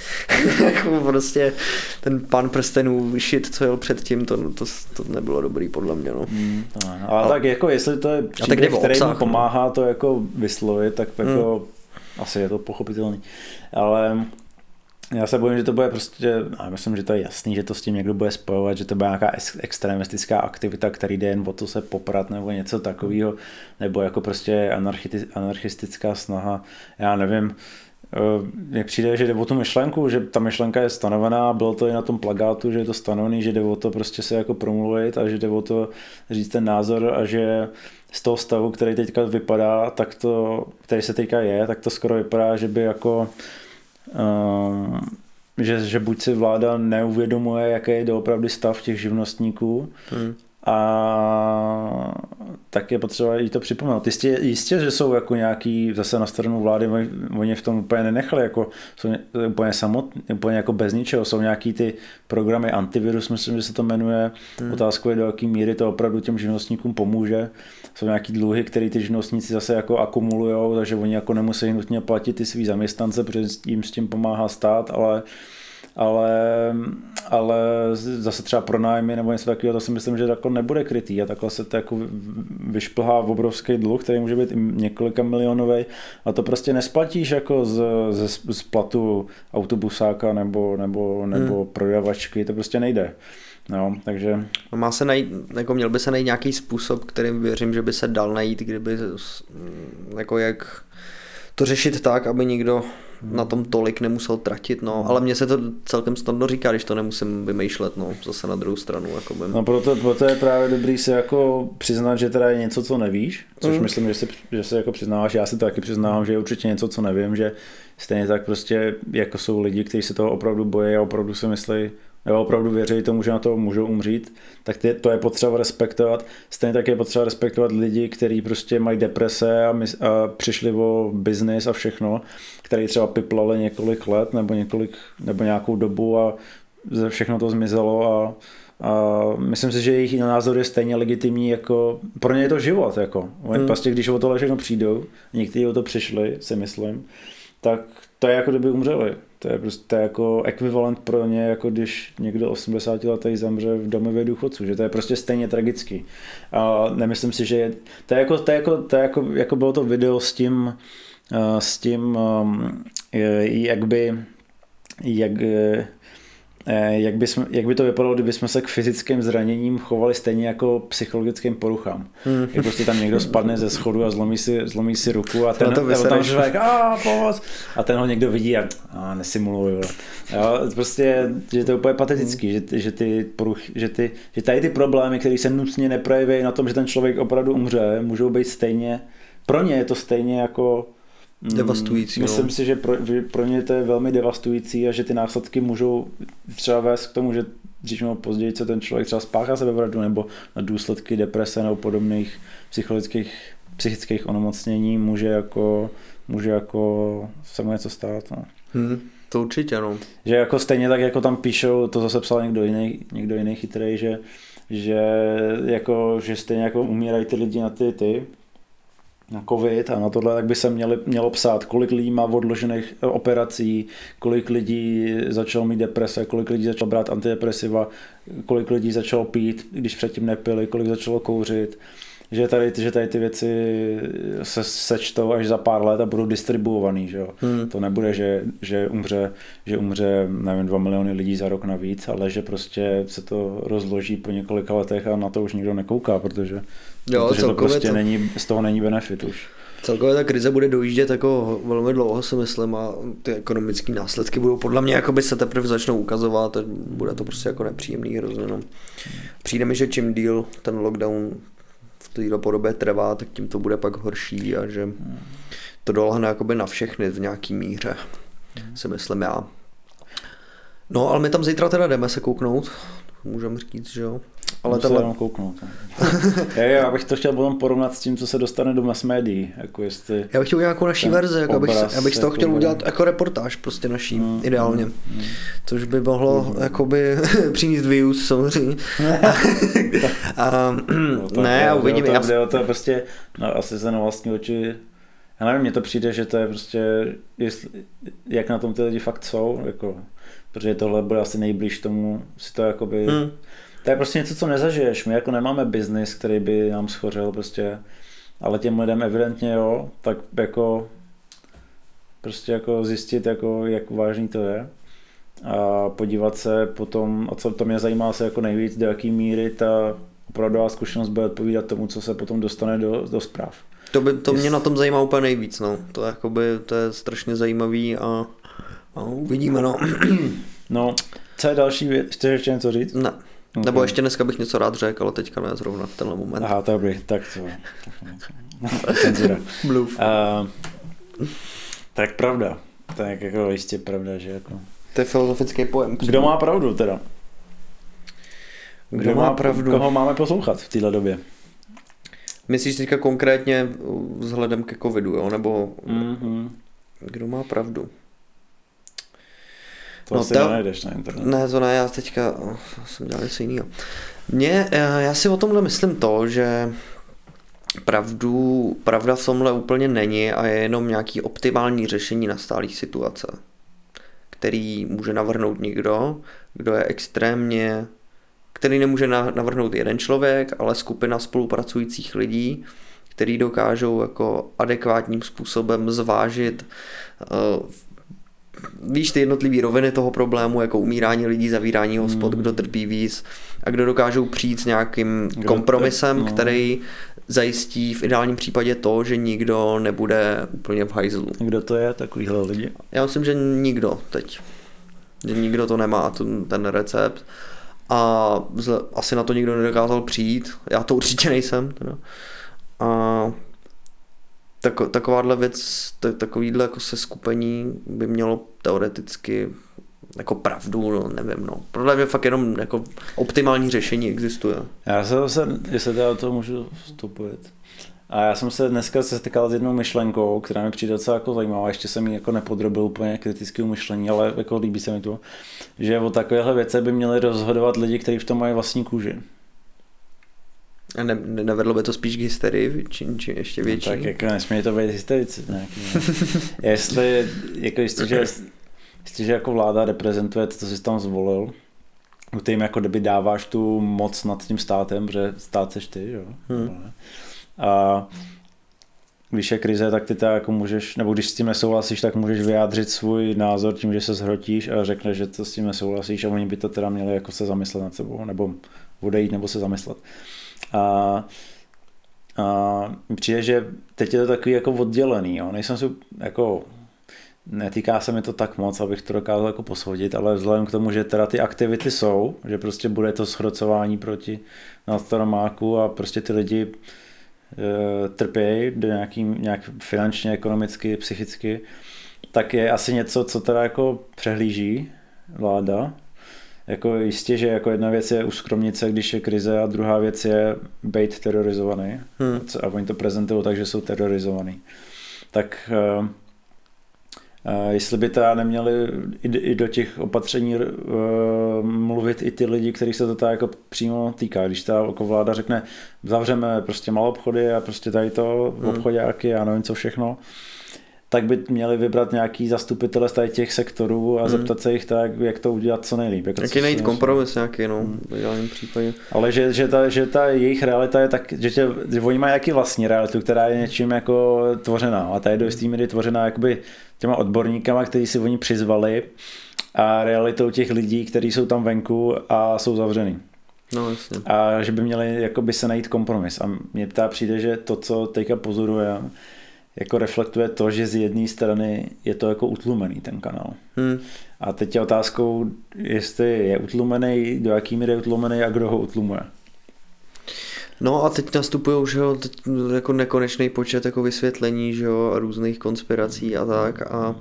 <laughs> jako prostě ten pan prstenů shit, co jel předtím, to, to, to nebylo dobrý podle mě. No. Mm, ale, ale, tak jako jestli to je příběh, který mu no. pomáhá to jako vyslovit, tak jako mm. asi je to pochopitelný. Ale já se bojím, že to bude prostě, já myslím, že to je jasný, že to s tím někdo bude spojovat, že to bude nějaká extremistická aktivita, který jde jen o to se poprat nebo něco takového, nebo jako prostě anarchistická snaha, já nevím, mně eh, přijde, že jde o tu myšlenku, že ta myšlenka je stanovená, bylo to i na tom plagátu, že je to stanovený, že jde o to prostě se jako promluvit a že jde o to říct ten názor a že z toho stavu, který teďka vypadá, tak to, který se teďka je, tak to skoro vypadá, že by jako um, že, že buď si vláda neuvědomuje, jaký je doopravdy stav těch živnostníků, hmm a tak je potřeba jí to připomenout. Jistě, jistě, že jsou jako nějaký zase na stranu vlády, oni v tom úplně nenechali, jako jsou úplně samotní, úplně jako bez ničeho. Jsou nějaký ty programy antivirus, myslím, že se to jmenuje. Hmm. Otázkou je, do jaké míry to opravdu těm živnostníkům pomůže. Jsou nějaký dluhy, které ty živnostníci zase jako akumulují, takže oni jako nemusí nutně platit ty svý zaměstnance, protože jim s tím pomáhá stát, ale ale, ale zase třeba pronájmy nebo něco takového, to si myslím, že takhle nebude krytý a takhle se to jako vyšplhá v obrovský dluh, který může být i několika milionový a to prostě nesplatíš jako z, z, z platu autobusáka nebo, nebo, nebo hmm. prodavačky, to prostě nejde. No, takže... Má se najít, jako měl by se najít nějaký způsob, kterým věřím, že by se dal najít, kdyby jako jak to řešit tak, aby nikdo na tom tolik nemusel tratit, no, ale mně se to celkem snadno říká, když to nemusím vymýšlet, no, zase na druhou stranu, jako by. No proto, proto je právě dobrý si jako přiznat, že teda je něco, co nevíš, což mm. myslím, že si, že si jako přiznáváš, já si to taky přiznávám, že je určitě něco, co nevím, že stejně tak prostě jako jsou lidi, kteří se toho opravdu bojí a opravdu si myslí, nebo opravdu věří tomu, že na to můžou umřít, tak to je potřeba respektovat. Stejně tak je potřeba respektovat lidi, kteří prostě mají deprese a, my, a přišli o biznis a všechno, který třeba piplali několik let nebo, několik, nebo nějakou dobu a všechno to zmizelo a, a myslím si, že jejich názor je stejně legitimní, jako pro ně je to život. Jako. Hmm. Prostě když o tohle všechno přijdou, někteří o to přišli, si myslím, tak to je jako kdyby umřeli. To je prostě to jako ekvivalent pro ně, jako když někdo 80 letý zemře v domově důchodců, že to je prostě stejně tragický. A nemyslím si, že je, to je jako, to je jako, to je jako, jako bylo to video s tím, s tím, jak by, jak, Eh, jak by, jsme, jak by to vypadalo, kdyby jsme se k fyzickým zraněním chovali stejně jako psychologickým poruchám. Hmm. Jak prostě tam někdo spadne ze schodu a zlomí si, zlomí si ruku a ten, to tam člověk, a pomoc, a ten ho někdo vidí a, a nesimuluje. Jo, prostě, že to je úplně patetický, hmm. že, že, ty poruch, že, ty, že tady ty problémy, které se nutně neprojeví na tom, že ten člověk opravdu umře, můžou být stejně, pro ně je to stejně jako Mm, devastující. Myslím no. si, že pro, pro ně to je velmi devastující a že ty následky můžou třeba vést k tomu, že dřív nebo později co ten člověk třeba spáchá sebevraždu nebo na důsledky deprese nebo podobných psychologických, psychických onemocnění může jako, může jako se mu něco stát. No. Hmm, to určitě, no. Že jako stejně tak, jako tam píšou, to zase psal někdo jiný, někdo jiný chytrý, že, že, jako, že stejně jako umírají ty lidi na ty, ty na covid a na tohle, tak by se měli, mělo psát, kolik lidí má odložených operací, kolik lidí začalo mít deprese, kolik lidí začalo brát antidepresiva, kolik lidí začalo pít, když předtím nepili, kolik začalo kouřit že tady, že tady ty věci se sečtou až za pár let a budou distribuovaný, že jo. Hmm. To nebude, že, že, umře, že umře, nevím, dva miliony lidí za rok navíc, ale že prostě se to rozloží po několika letech a na to už nikdo nekouká, protože, jo, protože to prostě to... Není, z toho není benefit už. Celkově ta krize bude dojíždět jako velmi dlouho, si myslím, a ty ekonomické následky budou podle mě by se teprve začnou ukazovat a bude to prostě jako nepříjemný hrozně. No. Přijde mi, že čím díl ten lockdown této podobě trvá, tak tím to bude pak horší a že to dolehne jakoby na všechny v nějaký míře, si myslím já. No, ale my tam zítra teda jdeme se kouknout, můžeme říct, že jo. Ale to tenhle... kouknout. <laughs> já, já bych to chtěl potom porovnat s tím, co se dostane do mass médií. Jako jestli já bych chtěl nějakou naší verzi, jako abych, já bych z toho jako chtěl udělat jako reportáž prostě naší, mm, ideálně. Mm, mm. Což by mohlo mm. jakoby <laughs> přinést views samozřejmě. <laughs> <clears throat> a, no, <clears throat> ne, já uvidím. Jde o to, jde o to prostě, no, asi se na vlastní oči já nevím, mně to přijde, že to je prostě, jestli, jak na tom ty lidi fakt jsou, jako, protože tohle bude asi nejblíž tomu si to jakoby hmm to je prostě něco, co nezažiješ. My jako nemáme biznis, který by nám schořel prostě, ale těm lidem evidentně jo, tak jako prostě jako zjistit, jako, jak vážný to je a podívat se potom, a co to mě zajímá se jako nejvíc, do jaký míry ta opravdová zkušenost bude odpovídat tomu, co se potom dostane do, do zpráv. To, by, to mě na tom zajímá úplně nejvíc, no. To, jakoby, to je strašně zajímavý a, a uvidíme, no. No, co je další věc? Chceš ještě něco říct? Ne. Okay. Nebo ještě dneska bych něco rád řekl, ale teďka ne zrovna v tenhle moment. Aha, to dobrý, tak to. <laughs> <laughs> Bluff. Uh, tak pravda. Tak jako jistě pravda, že jako... To je filozofický pojem. Kdo má pravdu teda? Kdo, Kdo má pravdu? Koho máme poslouchat v téhle době? Myslíš teďka konkrétně vzhledem ke covidu, jo? Nebo mm-hmm. kdo má pravdu? To no, asi ta... nenajdeš na internetu. Ne, to ne, já teďka oh, jsem dělal něco jiného. Mně, eh, já si o tomhle myslím to, že pravdu, pravda v tomhle úplně není a je jenom nějaký optimální řešení nastalých situace, který může navrhnout někdo, kdo je extrémně, který nemůže navrhnout jeden člověk, ale skupina spolupracujících lidí, který dokážou jako adekvátním způsobem zvážit uh, víš ty jednotlivé roviny toho problému, jako umírání lidí, zavírání hospod, hmm. kdo trpí víc a kdo dokážou přijít s nějakým kdo kompromisem, no. který zajistí v ideálním případě to, že nikdo nebude úplně v hajzlu. Kdo to je, takovýhle lidi? Já myslím, že nikdo teď. Že nikdo to nemá, ten, ten recept. A asi na to nikdo nedokázal přijít. Já to určitě nejsem. Teda. A tak, takováhle věc, takovýhle jako se skupení by mělo teoreticky jako pravdu, no, nevím, no. Podle mě fakt jenom jako optimální řešení existuje. Já se zase, jestli o to můžu vstupit. A já jsem se dneska setkal s jednou myšlenkou, která mi přijde docela jako zajímavá, ještě jsem ji jako nepodrobil úplně kritickému myšlení, ale jako líbí se mi to, že o takovéhle věci by měli rozhodovat lidi, kteří v tom mají vlastní kůži. A ne, nevedlo by to spíš k hysterii, či, či ještě větší? No, tak jako nesmí to být hysterici nějaký. Ne? <laughs> jestli, jako jestliže, jestliže jako vláda reprezentuje to, co jsi tam zvolil, ty jim jako kdyby dáváš tu moc nad tím státem, že stát seš ty, jo. Hmm. A když je krize, tak ty to jako můžeš, nebo když s tím nesouhlasíš, tak můžeš vyjádřit svůj názor tím, že se zhrotíš a řekneš, že to s tím nesouhlasíš a oni by to teda měli jako se zamyslet nad sebou, nebo odejít, nebo se zamyslet. A, a přijde, že teď je to takový jako oddělený, jo. nejsem si jako netýká se mi to tak moc, abych to dokázal jako posvodit, ale vzhledem k tomu, že teda ty aktivity jsou, že prostě bude to schrocování proti nadstaromáku a prostě ty lidi e, trpějí nějaký, nějak finančně, ekonomicky, psychicky, tak je asi něco, co teda jako přehlíží vláda jako jistě, že jako jedna věc je uskromnit se, když je krize a druhá věc je být terorizovaný. Hmm. A oni to prezentují tak, že jsou terorizovaný. Tak uh, uh, jestli by teda neměli i, i do těch opatření uh, mluvit i ty lidi, kterých se to tak jako přímo týká. Když ta jako vláda řekne, zavřeme prostě malou obchody a prostě tady to, hmm. obchodáky, já nevím co všechno, tak by měli vybrat nějaký zastupitele z těch sektorů a hmm. zeptat se jich tak, jak to udělat co nejlíp. Jako Jaký najít kompromis nějaký, no, hmm. v ideálním případě. Ale že, že, ta, že ta jejich realita je tak, že, tě, že oni mají jaký vlastní realitu, která je něčím jako tvořená. A ta je do jistý míry tvořená jakoby těma odborníkama, kteří si oni přizvali a realitou těch lidí, kteří jsou tam venku a jsou zavřený. No, jasně. A že by měli jakoby se najít kompromis. A mně ptá přijde, že to, co teďka pozorujeme, jako reflektuje to, že z jedné strany je to jako utlumený ten kanál. Hmm. A teď je otázkou, jestli je utlumený, do jaký míry je utlumený a kdo ho utlumuje. No a teď nastupují že jo, teď jako nekonečný počet jako vysvětlení že jo, a různých konspirací a tak a,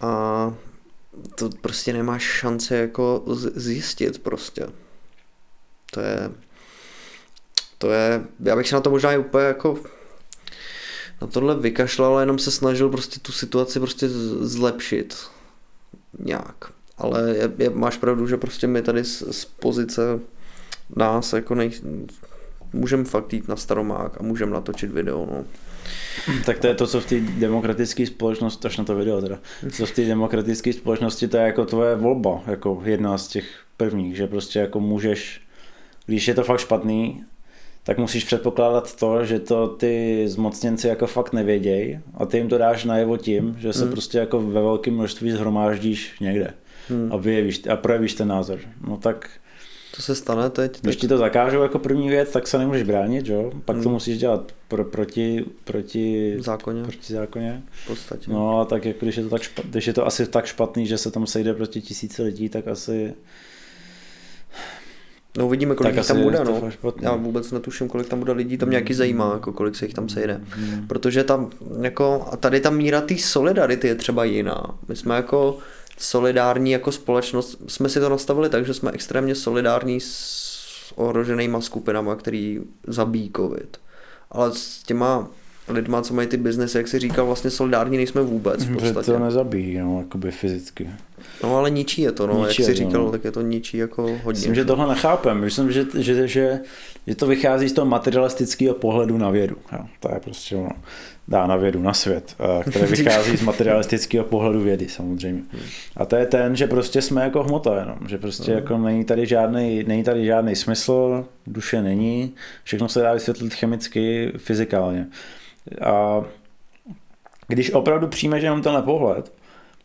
a to prostě nemáš šance jako zjistit prostě. To je, to je, já bych se na to možná i úplně jako na tohle vykašlal, jenom se snažil prostě tu situaci prostě zlepšit nějak. Ale je, je, máš pravdu, že prostě my tady z, z pozice nás jako nej, můžeme fakt jít na staromák a můžeme natočit video, no. Tak to je to, co v té demokratické společnosti, až na to video teda, co v té demokratické společnosti, to je jako tvoje volba, jako jedna z těch prvních, že prostě jako můžeš, když je to fakt špatný, tak musíš předpokládat to, že to ty zmocněnci jako fakt nevědějí a ty jim to dáš najevo tím, že se hmm. prostě jako ve velkém množství zhromáždíš někde hmm. a vyjevíš a projevíš ten názor. No tak to se stane teď. Když ti to zakážou jako první věc, tak se nemůžeš bránit, jo? Pak hmm. to musíš dělat pro, proti, proti, zákoně. proti zákoně. V podstatě. No a tak jako když je to, tak špat, když je to asi tak špatný, že se tam sejde proti tisíce lidí, tak asi No uvidíme, kolik jich tam bude, no. Já vůbec netuším, kolik tam bude lidí, to mě nějaký zajímá, jako kolik se jich tam sejde. Hmm. Protože tam, jako, a tady ta míra té solidarity je třeba jiná. My jsme jako solidární jako společnost, jsme si to nastavili tak, že jsme extrémně solidární s ohroženýma skupinama, který zabíjí covid. Ale s těma lidma, co mají ty biznesy, jak si říkal, vlastně solidární nejsme vůbec. V podstatě. to nezabíjí, no, jakoby fyzicky. No ale ničí je to, no, ničí jak jsi říkal, no. tak je to ničí jako hodně. Myslím, že tohle nechápem. Myslím, že, že, že, že to vychází z toho materialistického pohledu na vědu. Jo, to je prostě ono. dá na vědu, na svět, které <laughs> vychází z materialistického pohledu vědy samozřejmě. A to je ten, že prostě jsme jako hmota jenom, že prostě jako není tady žádný, není tady žádný smysl, duše není, všechno se dá vysvětlit chemicky, fyzikálně. A když opravdu přijmeš jenom tenhle pohled,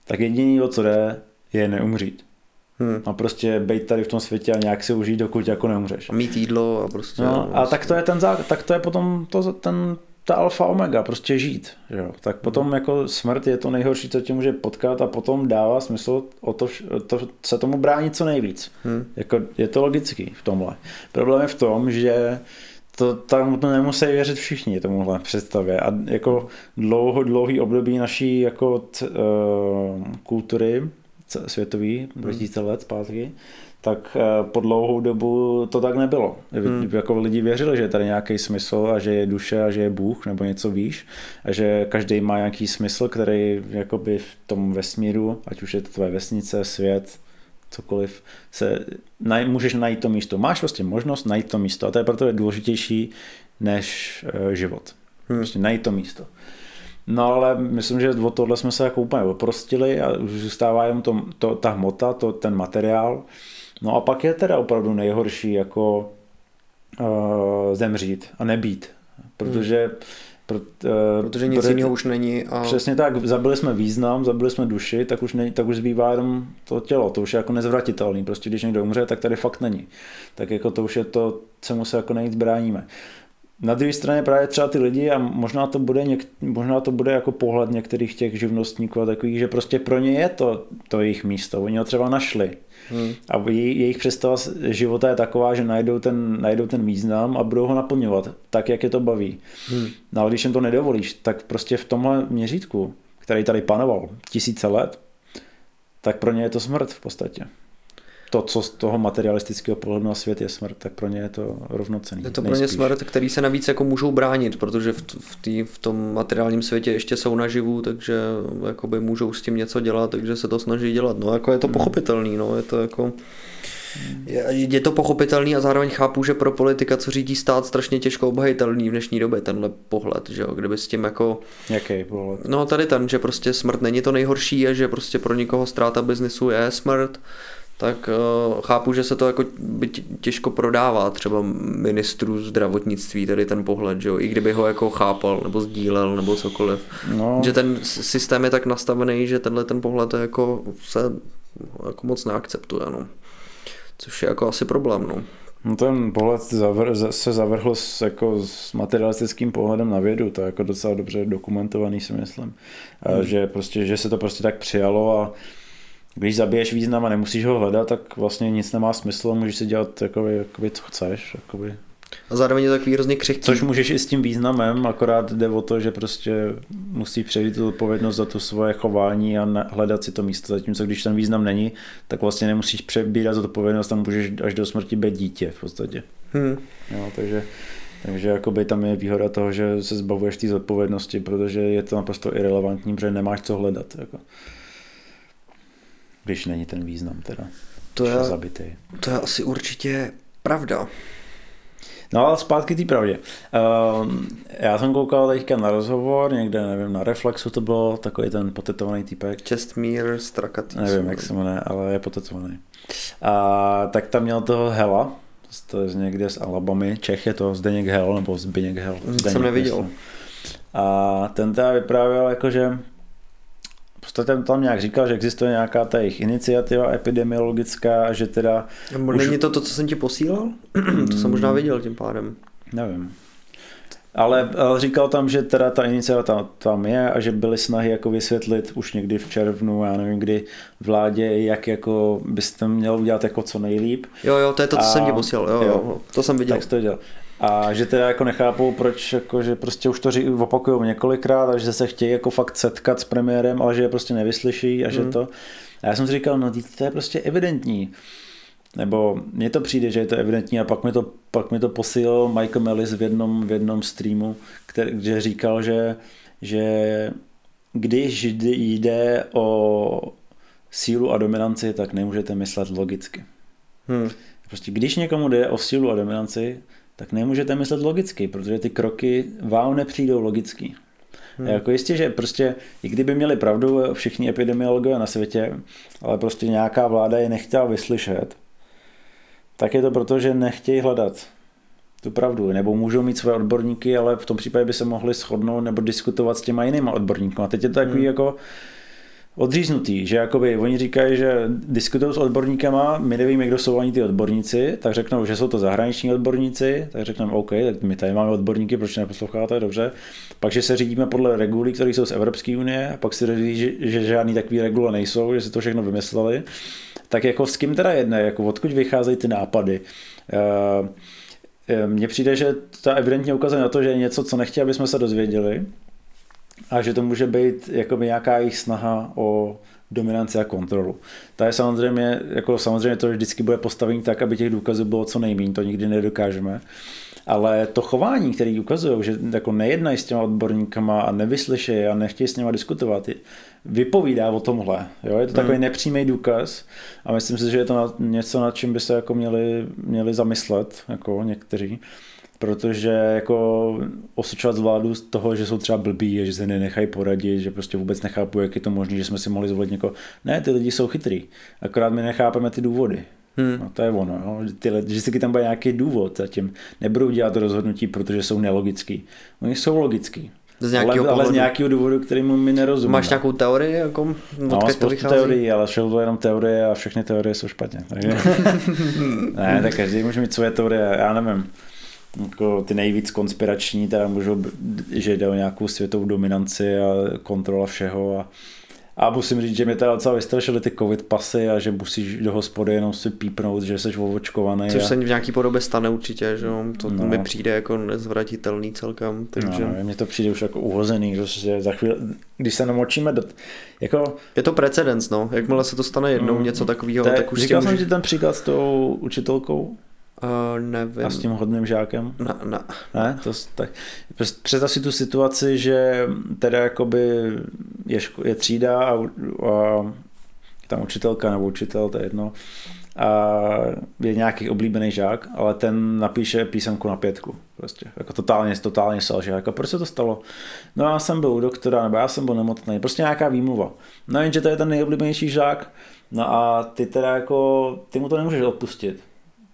tak jediný, o co jde, je neumřít. Hmm. A prostě být tady v tom světě a nějak si užít, dokud jako neumřeš. A mít jídlo a prostě... No, a tak to je ten, tak to je potom to, ten, ta alfa omega, prostě žít. Že jo? Tak potom jako smrt je to nejhorší, co tě může potkat a potom dává smysl o to, to se tomu bránit co nejvíc. Hmm. Jako, je to logický v tomhle. Problém je v tom, že to tam to nemusí věřit všichni tomuhle představě. A jako dlouho, dlouhý období naší jako t, uh, kultury světový, 2000 hmm. let zpátky, tak eh, po dlouhou dobu to tak nebylo. Hmm. Jako lidi věřili, že je tady nějaký smysl a že je duše a že je Bůh nebo něco víš a že každý má nějaký smysl, který jakoby v tom vesmíru, ať už je to tvoje vesnice, svět, cokoliv, se naj, můžeš najít to místo. Máš prostě možnost najít to místo a to je proto je důležitější než uh, život. Hmm. Prostě najít to místo. No ale myslím, že o tohle jsme se jako úplně oprostili a už zůstává jenom to, to, ta hmota, to, ten materiál. No a pak je teda opravdu nejhorší jako uh, zemřít a nebýt. Protože hmm. Pro, uh, protože nic jiného už není. A... Přesně tak, zabili jsme význam, zabili jsme duši, tak už, ne, tak už zbývá jenom to tělo, to už je jako nezvratitelný, prostě když někdo umře, tak tady fakt není. Tak jako to už je to, čemu se jako nejvíc bráníme. Na druhé straně právě třeba ty lidi a možná to bude, něk, možná to bude jako pohled některých těch živnostníků a takových, že prostě pro ně je to, to jejich místo, oni ho třeba našli. Hmm. A jejich představa života je taková, že najdou ten, najdou ten význam a budou ho naplňovat tak, jak je to baví. Hmm. No ale když jim to nedovolíš, tak prostě v tomhle měřítku, který tady panoval tisíce let, tak pro ně je to smrt v podstatě to, co z toho materialistického pohledu na svět je smrt, tak pro ně je to rovnocený. Je to pro ně smrt, který se navíc jako můžou bránit, protože v, v, tý, v tom materiálním světě ještě jsou naživu, takže jakoby můžou s tím něco dělat, takže se to snaží dělat. No jako je to hmm. pochopitelný, no je to jako... Je, je to pochopitelný a zároveň chápu, že pro politika, co řídí stát, strašně těžko obhajitelný v dnešní době tenhle pohled, že jo, kdyby s tím jako... Jaký pohled? No tady ten, že prostě smrt není to nejhorší, a že prostě pro nikoho ztráta biznisu je smrt, tak uh, chápu, že se to jako by těžko prodává třeba ministru zdravotnictví, tady ten pohled, že jo, i kdyby ho jako chápal nebo sdílel nebo cokoliv. No. Že ten systém je tak nastavený, že tenhle ten pohled jako se jako moc neakceptuje, no. Což je jako asi problém, no. No ten pohled zavr, se zavrhl s, jako s materialistickým pohledem na vědu, to je jako docela dobře dokumentovaný si myslím. Hmm. Že, prostě, že se to prostě tak přijalo a když zabiješ význam a nemusíš ho hledat, tak vlastně nic nemá smysl, můžeš si dělat jakoby, jakoby co chceš. Jakoby. A zároveň je to takový hrozně křehký. Což můžeš i s tím významem, akorát jde o to, že prostě musí přejít odpovědnost za to svoje chování a hledat si to místo. Zatímco když ten význam není, tak vlastně nemusíš přebírat odpovědnost a můžeš až do smrti být dítě v podstatě. Hmm. Jo, takže takže jakoby tam je výhoda toho, že se zbavuješ té zodpovědnosti, protože je to naprosto irrelevantní, protože nemáš co hledat. Jako když není ten význam teda. To je, zabitý. to je asi určitě pravda. No ale zpátky té pravdě. Uh, já jsem koukal teďka na rozhovor, někde, nevím, na Reflexu to bylo, takový ten potetovaný týpek. Čestmír Strakatý. Nevím, jak se jmenuje, ale je potetovaný. A tak tam měl toho Hela, to je někde z Alabamy, Čech je to Zdeněk Hel, nebo Zbyněk Hel. Zdeněk, jsem neviděl. A ten teda vyprávěl, jakože podstatě tam nějak říkal, že existuje nějaká ta jejich iniciativa epidemiologická, že teda... Není už... to to, co jsem ti posílal? <clears throat> to jsem možná viděl tím pádem. Nevím. Ale, ale říkal tam, že teda ta iniciativa tam, tam je a že byly snahy jako vysvětlit už někdy v červnu, já nevím kdy, vládě, jak jako byste měl udělat jako co nejlíp. Jo, jo, to je to, co a, jsem ti posílal, jo, jo, to jsem viděl. Tak to dělal. A že teda jako nechápou, proč, jako, že prostě už to opakují několikrát a že se chtějí jako fakt setkat s premiérem, ale že je prostě nevyslyší a že hmm. to. A já jsem si říkal, no to je prostě evidentní. Nebo mně to přijde, že je to evidentní a pak mi to, pak mi to posílal Michael Mellis v jednom, v jednom streamu, který, kde říkal, že, že když jde o sílu a dominanci, tak nemůžete myslet logicky. Hmm. Prostě když někomu jde o sílu a dominanci, tak nemůžete myslet logicky, protože ty kroky vám nepřijdou logicky. Hmm. Jako jistě, že prostě, i kdyby měli pravdu všichni epidemiologové na světě, ale prostě nějaká vláda je nechtěla vyslyšet, tak je to proto, že nechtějí hledat tu pravdu, nebo můžou mít své odborníky, ale v tom případě by se mohli shodnout nebo diskutovat s těma jinými odborníky. A teď je to takový hmm. jako odříznutý, že jakoby oni říkají, že diskutují s odborníkama, my nevíme, kdo jsou ani ty odborníci, tak řeknou, že jsou to zahraniční odborníci, tak řekneme OK, tak my tady máme odborníky, proč neposloucháte, dobře. Pak, že se řídíme podle regulí, které jsou z Evropské unie, a pak si říct, že, že žádný takový regule nejsou, že si to všechno vymysleli. Tak jako s kým teda jedne, jako odkud vycházejí ty nápady. Uh, mně přijde, že to evidentně ukazuje na to, že je něco, co nechtějí, aby jsme se dozvěděli a že to může být jako nějaká jejich snaha o dominanci a kontrolu. To je samozřejmě, jako samozřejmě to vždycky bude postavení tak, aby těch důkazů bylo co nejméně, to nikdy nedokážeme. Ale to chování, které ukazují, že jako nejednají s těma odborníkama a nevyslyšejí a nechtějí s nimi diskutovat, vypovídá o tomhle. Jo? Je to takový hmm. nepřímý důkaz a myslím si, že je to něco, nad čím by se jako měli, měli zamyslet jako někteří protože jako osočovat vládu z toho, že jsou třeba blbí, že se nenechají poradit, že prostě vůbec nechápu, jak je to možné, že jsme si mohli zvolit někoho. Ne, ty lidi jsou chytrý, akorát my nechápeme ty důvody. Hmm. No, to je ono, jo. Ty, vždycky tam bude nějaký důvod, zatím nebudou dělat to rozhodnutí, protože jsou nelogický. Oni jsou logický. Z ale, ale z nějakého důvodu, kterým my nerozumíme. Máš nějakou teorii? Jako, no, spoustu teorií, ale všechno to jenom teorie a všechny teorie jsou špatně. Takže... <laughs> ne, tak každý může mít svoje teorie, já nevím jako ty nejvíc konspirační, teda můžou, že jde o nějakou světovou dominanci a kontrola všeho a, a musím říct, že mě teda docela vystrašily ty covid pasy a že musíš do hospody jenom si pípnout, že jsi ovočkovaný. Což a... se v nějaký podobě stane určitě, že jo? To no. mi přijde jako nezvratitelný celkem. Takže... No, mně to přijde už jako uhozený, že za chvíli, když se namočíme do... Jako... Je to precedens, no. Jakmile se to stane jednou, mm, něco takového, tak už Říkal jsem ti ten příklad s tou učitelkou, Uh, nevím. A s tím hodným žákem? Ne, ne. Ne? To, tak, představ si tu situaci, že teda jakoby je, je třída a, a tam učitelka nebo učitel, to je jedno, a je nějaký oblíbený žák, ale ten napíše písemku na pětku. Prostě. Jako totálně, totálně selže. Jako proč se to stalo? No já jsem byl u doktora, nebo já jsem byl nemocný. Prostě nějaká výmluva. No jenže to je ten nejoblíbenější žák. No a ty teda jako, ty mu to nemůžeš odpustit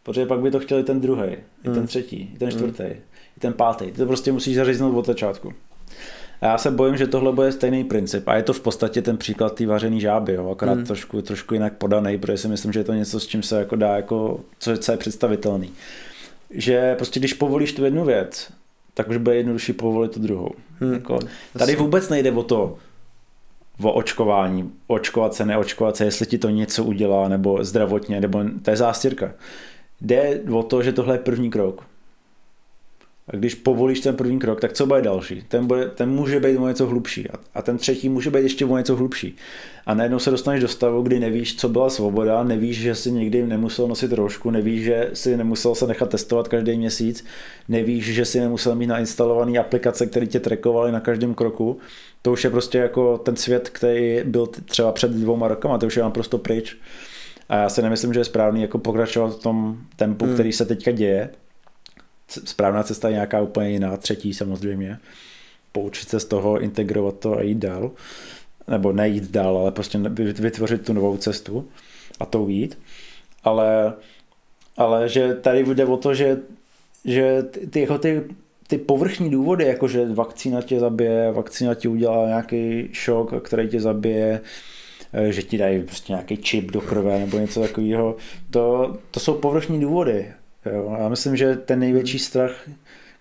Protože pak by to chtěli ten druhý, hmm. i ten hmm. třetí, i ten hmm. čtvrtý, hmm. i ten pátý. Ty to prostě musíš zaříznout od začátku. A já se bojím, že tohle bude stejný princip. A je to v podstatě ten příklad té vařený žáby, jo, akorát hmm. trošku, trošku jinak podaný, protože si myslím, že je to něco, s čím se jako dá, jako, co, co je představitelný. Že prostě když povolíš tu jednu věc, tak už bude jednodušší povolit tu druhou. Hmm. Jako, tady vůbec nejde o to, o očkování, očkovat se, neočkovat se, jestli ti to něco udělá, nebo zdravotně, nebo to je zástěrka. Jde o to, že tohle je první krok. A když povolíš ten první krok, tak co bude další? Ten, bude, ten může být o něco hlubší a, a ten třetí může být ještě o něco hlubší. A najednou se dostaneš do stavu, kdy nevíš, co byla svoboda, nevíš, že si nikdy nemusel nosit rožku, nevíš, že si nemusel se nechat testovat každý měsíc, nevíš, že si nemusel mít nainstalované aplikace, které tě trackovaly na každém kroku. To už je prostě jako ten svět, který byl třeba před dvouma rokama, to už je naprosto pryč. A já si nemyslím, že je správný jako pokračovat v tom tempu, hmm. který se teďka děje. Správná cesta je nějaká úplně jiná, třetí samozřejmě. Poučit se z toho, integrovat to a jít dál. Nebo nejít dál, ale prostě vytvořit tu novou cestu a to jít. Ale, ale že tady jde o to, že, že ty, jako ty, ty povrchní důvody, jako že vakcína tě zabije, vakcína ti udělá nějaký šok, který tě zabije, že ti dají prostě nějaký čip do krve nebo něco takového. To, to jsou povrchní důvody. Jo. Já myslím, že ten největší strach,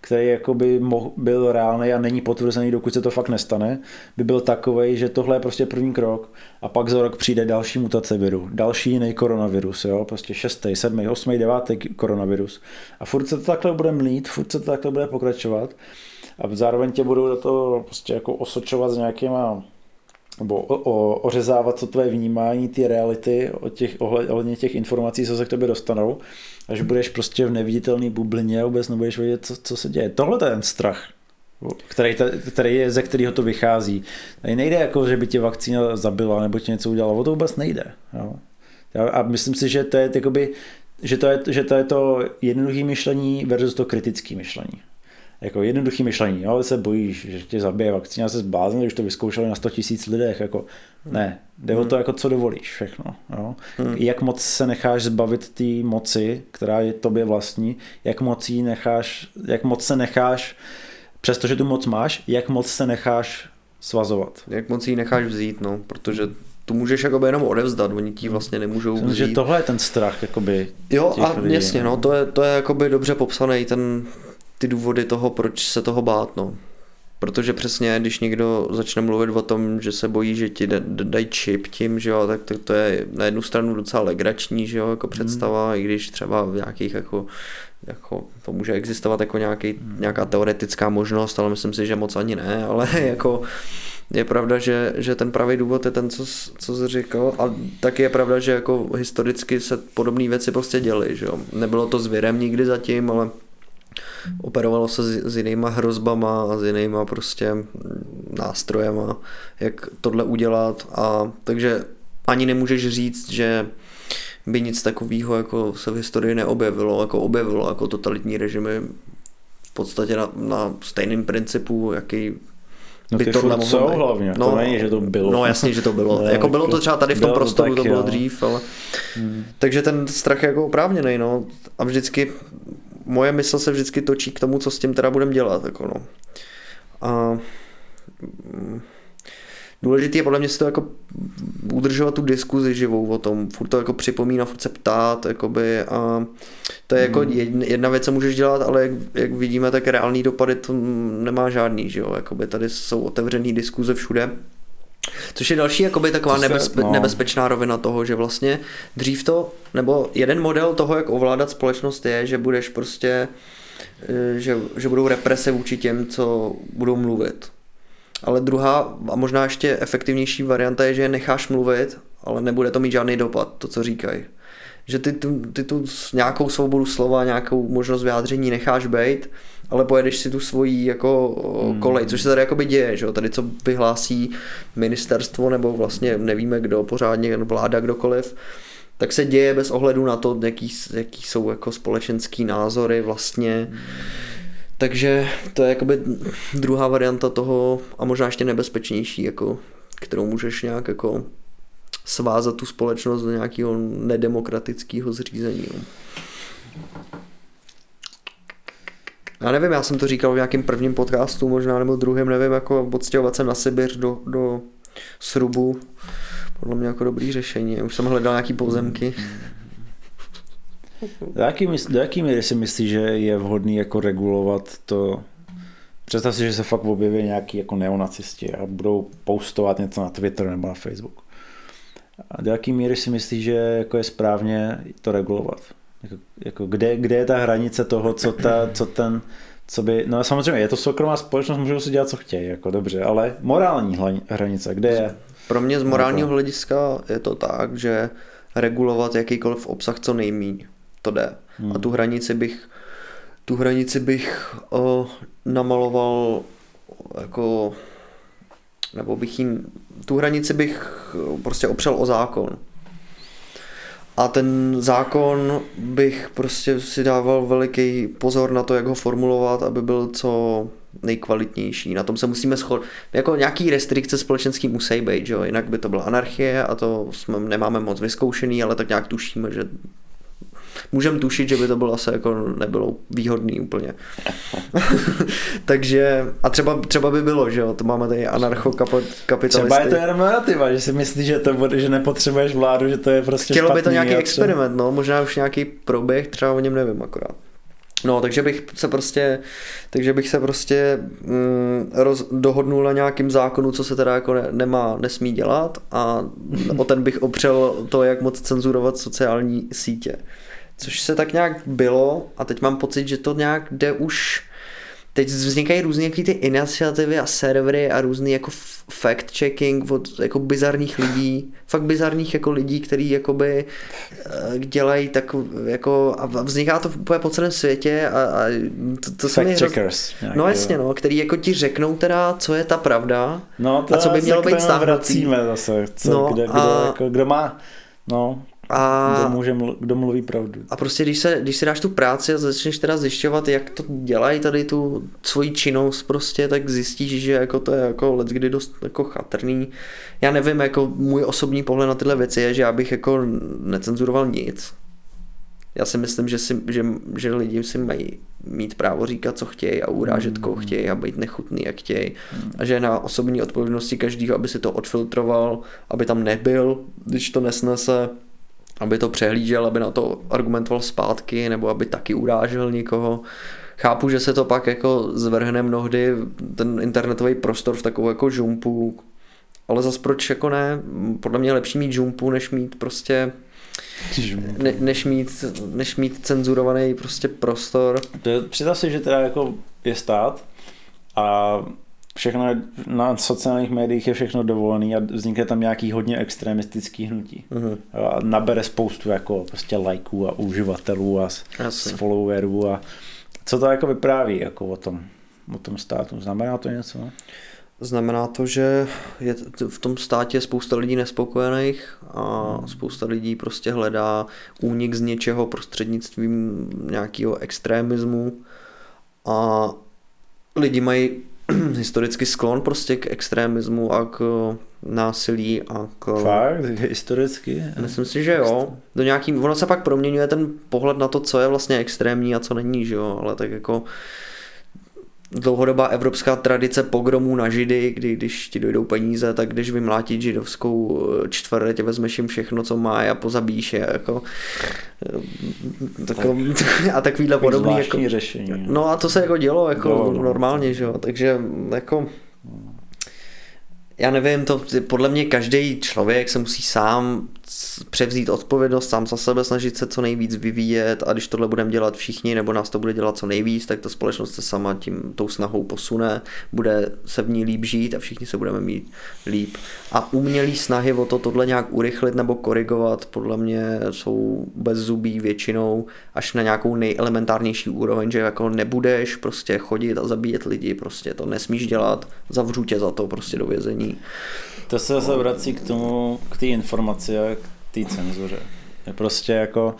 který jakoby mohl, byl reálný a není potvrzený, dokud se to fakt nestane, by byl takový, že tohle je prostě první krok a pak za rok přijde další mutace viru, další jiný koronavirus, jo, prostě šestý, sedmý, osmý, devátý koronavirus. A furt se to takhle bude mlít, furt se to takhle bude pokračovat a zároveň tě budou do toho prostě jako osočovat s nějakýma nebo o, o, ořezávat to tvoje vnímání, ty reality o těch, ohledně těch informací, co se k tobě dostanou, až budeš prostě v neviditelné bublině a vůbec nebudeš vědět, co, co se děje. Tohle je ten strach, který, který je, ze kterého to vychází. Tady nejde jako, že by tě vakcína zabila nebo tě něco udělala, o to vůbec nejde. Jo. A myslím si, že to je, jakoby, že to je, že to je to jednoduché myšlení versus to kritické myšlení. Jako jednoduchý myšlení, jo, se bojíš, že tě zabije vakcína, se zbláznil, když to vyzkoušeli na 100 tisíc lidech, jako ne, jde o to, jako co dovolíš všechno. Jo. Hmm. Jak moc se necháš zbavit té moci, která je tobě vlastní, jak moc jí necháš, jak moc se necháš, přestože tu moc máš, jak moc se necháš svazovat. Jak moc jí necháš vzít, no, protože tu můžeš jakoby jenom odevzdat, oni ti vlastně nemůžou Myslím, vzít. že tohle je ten strach, jakoby, Jo, a lidí, jasně, no, to je, to je jakoby dobře popsaný ten, ty důvody toho, proč se toho bát, no. Protože přesně, když někdo začne mluvit o tom, že se bojí, že ti d- d- dají čip tím, že jo, tak to, to je na jednu stranu docela legrační, že jo, jako představa, i když třeba v nějakých jako, jako to může existovat jako nějaký, nějaká teoretická možnost, ale myslím si, že moc ani ne, <laughs> ale jako je pravda, že, že ten pravý důvod je ten, co, co jsi říkal a taky je pravda, že jako historicky se podobné věci prostě děly, že jo. Nebylo to s virem nikdy zatím, ale operovalo se s, s jinýma hrozbama a s jinýma prostě nástrojema, jak tohle udělat a takže ani nemůžeš říct, že by nic takového jako se v historii neobjevilo, jako objevilo jako totalitní režimy v podstatě na, na stejným principu, jaký No by tohle furt mohlo jsou být. hlavně, to není, že to bylo. No jasně, že to bylo. No, <laughs> jako bylo to třeba tady v tom to prostoru, to, taky, bylo jo. dřív, ale... Hmm. Takže ten strach je jako oprávněný, no. A vždycky, moje mysl se vždycky točí k tomu, co s tím teda budeme dělat, jako no. A mm, důležité je podle mě si to jako udržovat tu diskuzi živou o tom, furt to jako připomínat, furt se ptát, jakoby a to je jako jedna, jedna věc, co můžeš dělat, ale jak, jak vidíme, tak reální dopady to nemá žádný, že jo, jakoby tady jsou otevřený diskuze všude, Což je další jakoby taková se- nebezpe- no. nebezpečná rovina toho, že vlastně dřív to, nebo jeden model toho, jak ovládat společnost je, že budeš prostě, eh, že, že budou represe vůči těm, co budou mluvit. Ale druhá a možná ještě efektivnější varianta je, že je necháš mluvit, ale nebude to mít žádný dopad, to, co říkají. Že ty tu, ty tu s nějakou svobodu slova, nějakou možnost vyjádření necháš být, ale pojedeš si tu svoji jako hmm. kolej, což se tady jakoby děje, že jo? tady co vyhlásí ministerstvo nebo vlastně nevíme kdo pořádně, vláda, kdokoliv, tak se děje bez ohledu na to, jaký, jaký jsou jako společenský názory vlastně. Takže to je jakoby druhá varianta toho a možná ještě nebezpečnější, jako, kterou můžeš nějak jako svázat tu společnost do nějakého nedemokratického zřízení. Já nevím, já jsem to říkal v nějakém prvním podcastu, možná nebo druhém, nevím, jako odstěhovat se na Sibir do, do srubu. Podle mě jako dobrý řešení. Už jsem hledal nějaký pozemky. Do jaký, do jaký míry si myslíš, že je vhodný jako regulovat to? Představ si, že se fakt objeví nějaký jako neonacisti a budou postovat něco na Twitter nebo na Facebook. A do jaký míry si myslíš, že jako je správně to regulovat? Jako, jako kde, kde, je ta hranice toho, co, ta, co ten, co by, no samozřejmě je to soukromá společnost, můžou si dělat, co chtějí, jako dobře, ale morální hranice, kde je? Pro mě z morálního hlediska je to tak, že regulovat jakýkoliv obsah co nejmíň. To jde. Hmm. A tu hranici bych tu hranici bych o, namaloval jako nebo bych jim, tu hranici bych prostě opřel o zákon. A ten zákon bych prostě si dával veliký pozor na to, jak ho formulovat, aby byl co nejkvalitnější. Na tom se musíme shodnout. Jako nějaký restrikce společenský musí být, jo? jinak by to byla anarchie a to jsme nemáme moc vyzkoušený, ale tak nějak tušíme, že můžeme tušit, že by to bylo asi jako nebylo výhodný úplně. <laughs> Takže, a třeba, třeba by bylo, že jo, to máme tady anarchokapitalisty. Třeba je to jenom narrativa, že si myslíš, že to bude, že nepotřebuješ vládu, že to je prostě Chtělo by to špatný nějaký experiment, no, možná už nějaký proběh, třeba o něm nevím akorát. No, takže bych se prostě, takže bych se prostě mm, roz, dohodnul na nějakým zákonu, co se teda jako ne, nemá, nesmí dělat a o ten bych opřel to, jak moc cenzurovat sociální sítě. Což se tak nějak bylo a teď mám pocit, že to nějak jde už teď vznikají různé jaký ty iniciativy a servery a různý jako fact-checking od jako bizarních lidí, fakt bizarních jako lidí, kteří jakoby eh, dělají tak jako a vzniká to úplně po celém světě a, a to, to se mi Fact hroz... checkers. nějaký, No jasně, no, který jako ti řeknou teda, co je ta No, pravda to a co by mělo k být stáhnutý. vracíme zase. Co, No kde, kde, a- jako, kdo má, no, A, Kdo, může mlu- kdo mluví pravdu. a prostě když, se, když si dáš tu práci a začneš teda zjišťovat, jak to dělají tady tu svoji činnost prostě, tak zjistíš, že jako to je jako let kdy dost jako chatrný. Já nevím, jako můj osobní pohled na tyhle věci je, že já bych jako necenzuroval nic. Já si myslím, že, si, že, že lidi si mají mít právo říkat, co chtějí a urážet, koho chtějí a být nechutný, jak chtějí. A že je na osobní odpovědnosti každého, aby si to odfiltroval, aby tam nebyl, když to nesnese, aby to přehlížel, aby na to argumentoval zpátky, nebo aby taky urážel někoho. Chápu, že se to pak jako zvrhne mnohdy ten internetový prostor v takovou jako žumpu, ale zas proč jako ne? Podle mě je lepší mít žumpu, než mít prostě ne, než, mít, než mít cenzurovaný prostě prostor. Představ si, že teda jako je stát a všechno je, na sociálních médiích je všechno dovolený a vznikne tam nějaký hodně extremistický hnutí. Mhm. A nabere spoustu jako prostě lajků a uživatelů a s followerů a co to jako vypráví jako o tom, o tom státu. Znamená to něco? Znamená to, že je v tom státě je spousta lidí nespokojených a spousta lidí prostě hledá únik z něčeho prostřednictvím nějakého extremismu a lidi mají <clears throat> historicky sklon prostě k extremismu a k násilí a k... Fakt? Historicky? Myslím si, že jo. Do nějaký, ono se pak proměňuje ten pohled na to, co je vlastně extrémní a co není, že jo, ale tak jako dlouhodobá evropská tradice pogromů na židy, kdy když ti dojdou peníze, tak když vymlátit židovskou eh, čtvrť, vezmeš jim všechno, co má a pozabíš je, jako eh, tako, <laughs> a takovýhle podobný, jako, řešení. No a to se jako dělo jako Dělo, no. normálně, že jo, takže jako já nevím, to podle mě každý člověk se musí sám převzít odpovědnost, sám za sebe snažit se co nejvíc vyvíjet a když tohle budeme dělat všichni, nebo nás to bude dělat co nejvíc, tak ta společnost se sama tím tou snahou posune, bude se v ní líp žít a všichni se budeme mít líp. A umělý snahy o to tohle nějak urychlit nebo korigovat, podle mě jsou bez zubí většinou až na nějakou nejelementárnější úroveň, že jako nebudeš prostě chodit a zabíjet lidi, prostě to nesmíš dělat, zavřu tě za to prostě do vězení. To se zase vrací k tomu, k té informaci a k té cenzuře. Je prostě jako,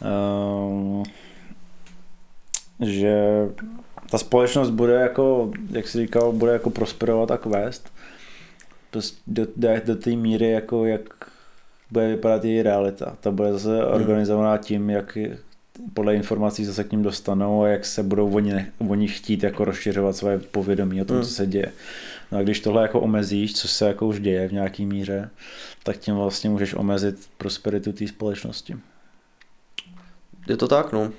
uh, že ta společnost bude jako, jak jsi říkal, bude jako prosperovat a kvést prostě do, do, do té míry, jako jak bude vypadat její realita. Ta bude zase organizovaná tím, jak podle informací zase k ním dostanou a jak se budou oni, oni chtít jako rozšiřovat své povědomí o tom, Hmm. co se děje. No a když tohle jako omezíš, co se jako už děje v nějaký míře, tak tím vlastně můžeš omezit prosperitu té společnosti. Je to tak, no.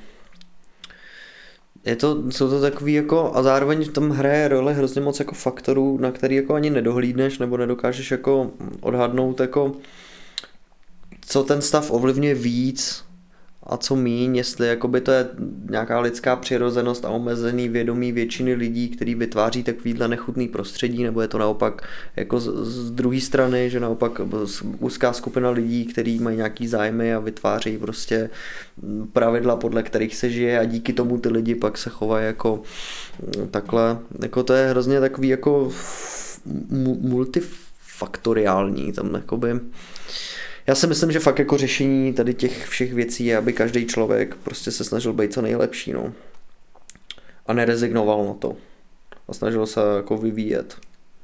Je to, jsou to takový jako, a zároveň v tom hraje roli hrozně moc jako faktorů, na který jako ani nedohlídneš, nebo nedokážeš jako odhadnout jako, co ten stav ovlivňuje víc a co míň, jestli jakoby to je nějaká lidská přirozenost a omezený vědomí většiny lidí, který vytváří takovýhle nechutný prostředí, nebo je to naopak jako z, z druhé strany, že naopak úzká skupina lidí, kteří mají nějaký zájmy a vytváří prostě pravidla, podle kterých se žije a díky tomu ty lidi pak se chovají jako mm, takhle. Jako to je hrozně takový jako mu- multifaktoriální, tam jakoby já si myslím, že fakt jako řešení tady těch všech věcí je, aby každý člověk prostě se snažil být co nejlepší, no. A nerezignoval na to. A snažil se jako vyvíjet.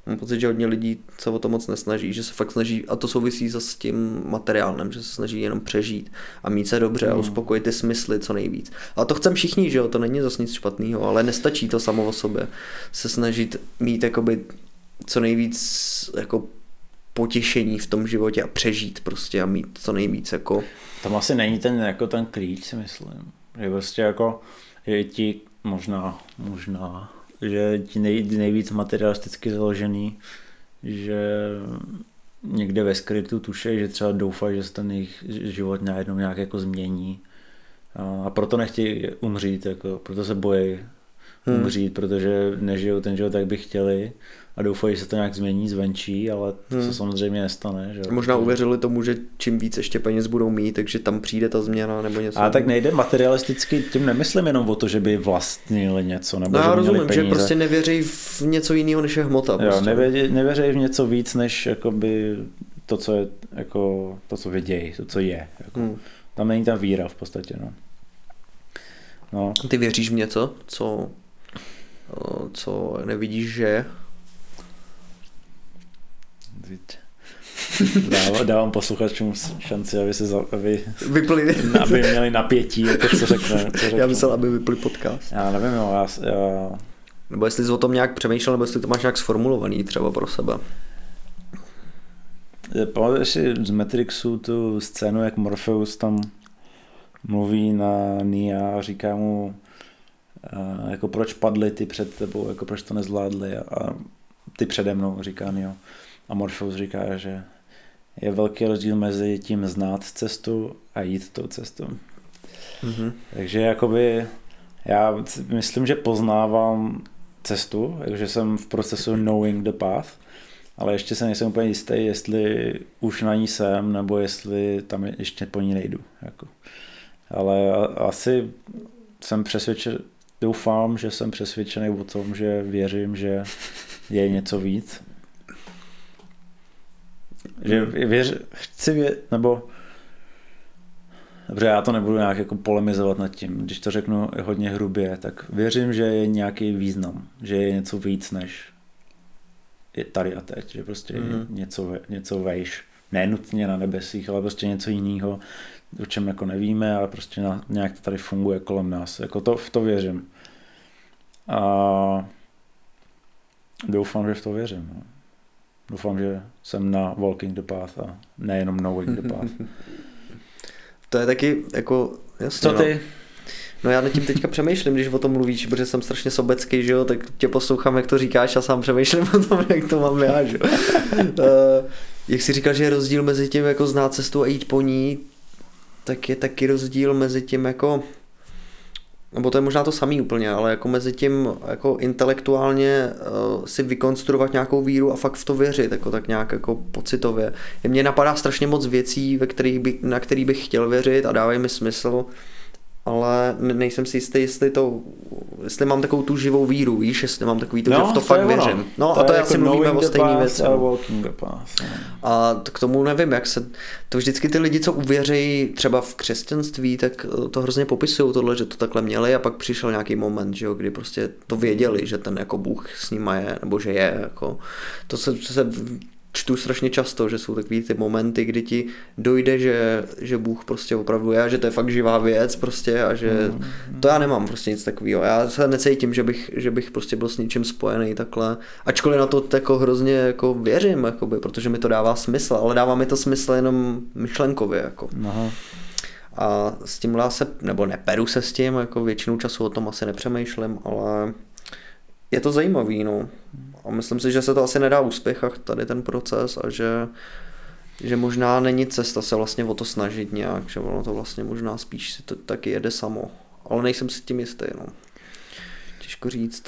Mám pocit, že hodně lidí se o to moc nesnaží, že se fakt snaží, a to souvisí zase s tím materiálem, že se snaží jenom přežít a mít se dobře a uspokojit ty smysly co nejvíc. A to chcem všichni, že jo, to není zase nic špatného, ale nestačí to samo o sobě. Se snažit mít jakoby co nejvíc jako potěšení v tom životě a přežít prostě a mít co nejvíc jako Tam asi není ten, jako ten klíč, si myslím. Že prostě jako, že ti možná, možná, že ti nej, nejvíc materialisticky založený, že někde ve skrytu tuše, že třeba doufají, že se ten jejich život najednou nějak jako změní. A proto nechtějí umřít, jako, proto se bojí Hmm. umřít, protože nežijou ten život, jak by chtěli a doufají, že se to nějak změní zvenčí, ale to Hmm. se samozřejmě nestane. Že? Možná uvěřili tomu, že čím víc ještě peněz budou mít, takže tam přijde ta změna nebo něco. A tak nejde materialisticky, tím nemyslím jenom o to, že by vlastnili něco, nebo No že já rozumím, že peníze. prostě nevěří v něco jiného, než je hmota. Jo, Prostě. nevěří, nevěří v něco víc, než jakoby to, co je, jako, to, co vědějí, to, co je. Jako. Hmm. Tam není ta víra v podstatě, no. no. Ty věříš v něco, co, co nevidíš, že je? Dávám, dávám posluchačům šanci, aby se za, aby, vypli. aby měli napětí, jako co řekne. Co řekne. Já myslel, aby vypli podcast. Já nevím, jo, já, já... Nebo jestli jsi o tom nějak přemýšlel, nebo jestli to máš nějak sformulovaný třeba pro sebe. Pamatuješ si z Matrixu tu scénu, jak Morpheus tam mluví na Nia a říká mu, jako proč padly ty před tebou, jako proč to nezvládli a, a ty přede mnou, říká Neo. A Morpheus říká, že je velký rozdíl mezi tím znát cestu a jít tou cestou. Mm-hmm. Takže jakoby já myslím, že poznávám cestu, takže jsem v procesu knowing the path, ale ještě se nejsem úplně jistý, jestli už na ní jsem, nebo jestli tam ještě po ní nejdu. Jako. Ale asi jsem přesvědčen, doufám, že jsem přesvědčený o tom, že věřím, že je něco víc že věř, chci vě, nebo Dobře, já to nebudu nějak jako polemizovat nad tím. Když to řeknu hodně hrubě, tak věřím, že je nějaký význam, že je něco víc než je tady a teď, že prostě mm. je něco, něco vejš. Ne nutně na nebesích, ale prostě něco jiného, o čem jako nevíme, ale prostě na, nějak to tady funguje kolem nás. Jako to, v to věřím. A doufám, že v to věřím. No. Doufám, že jsem na Walking the Path a nejenom Knowing the Path. <laughs> to je taky jako, jasně, Co ty? No. No já nad tím teďka přemýšlím, když o tom mluvíš, protože jsem strašně sobecký, že jo, tak tě poslouchám, jak to říkáš a sám přemýšlím o tom, jak to mám já, že jo. uh, <laughs> jak jsi říkal, že je rozdíl mezi tím, jako znát cestu a jít po ní, tak je taky rozdíl mezi tím, jako nebo to je možná to samý úplně, ale jako mezi tím jako intelektuálně uh, si vykonstruovat nějakou víru a fakt v to věřit, jako tak nějak jako pocitově. Mně napadá strašně moc věcí, ve kterých by, na který bych chtěl věřit a dávají mi smysl, ale nejsem si jistý, jestli to, jestli mám takovou tu živou víru, víš, jestli mám takový to, no, že v to, to fakt věřím. No to a to je asi jako mluvíme o stejný věci. A, no. a k tomu nevím, jak se, to vždycky ty lidi, co uvěří třeba v křesťanství, tak eh, to hrozně popisují tohle, že to takhle měli a pak přišel nějaký moment, že jo, kdy prostě to věděli, že ten jako Bůh s nima je, nebo že je, jako, to se, se čtu strašně často, že jsou takový ty momenty, kdy ti dojde, že, že Bůh prostě opravdu je, že to je fakt živá věc prostě a že mm. to já nemám prostě nic takového. Já se necítím, že bych, že bych prostě byl s ničím spojený takhle. Ačkoliv na to jako hrozně jako věřím, jakoby, protože mi to dává smysl, ale dává mi to smysl jenom myšlenkově. Jako. Aha. A s tím já se, nebo neperu se s tím, jako většinu času o tom asi nepřemýšlím, ale je to zajímavý, no. A myslím si, že se to asi nedá úspěchat tady ten proces a že, že možná není cesta se vlastně o to snažit nějak, že ono to vlastně možná spíš si to taky jede samo. Ale nejsem si tím jistý, no. Těžko říct.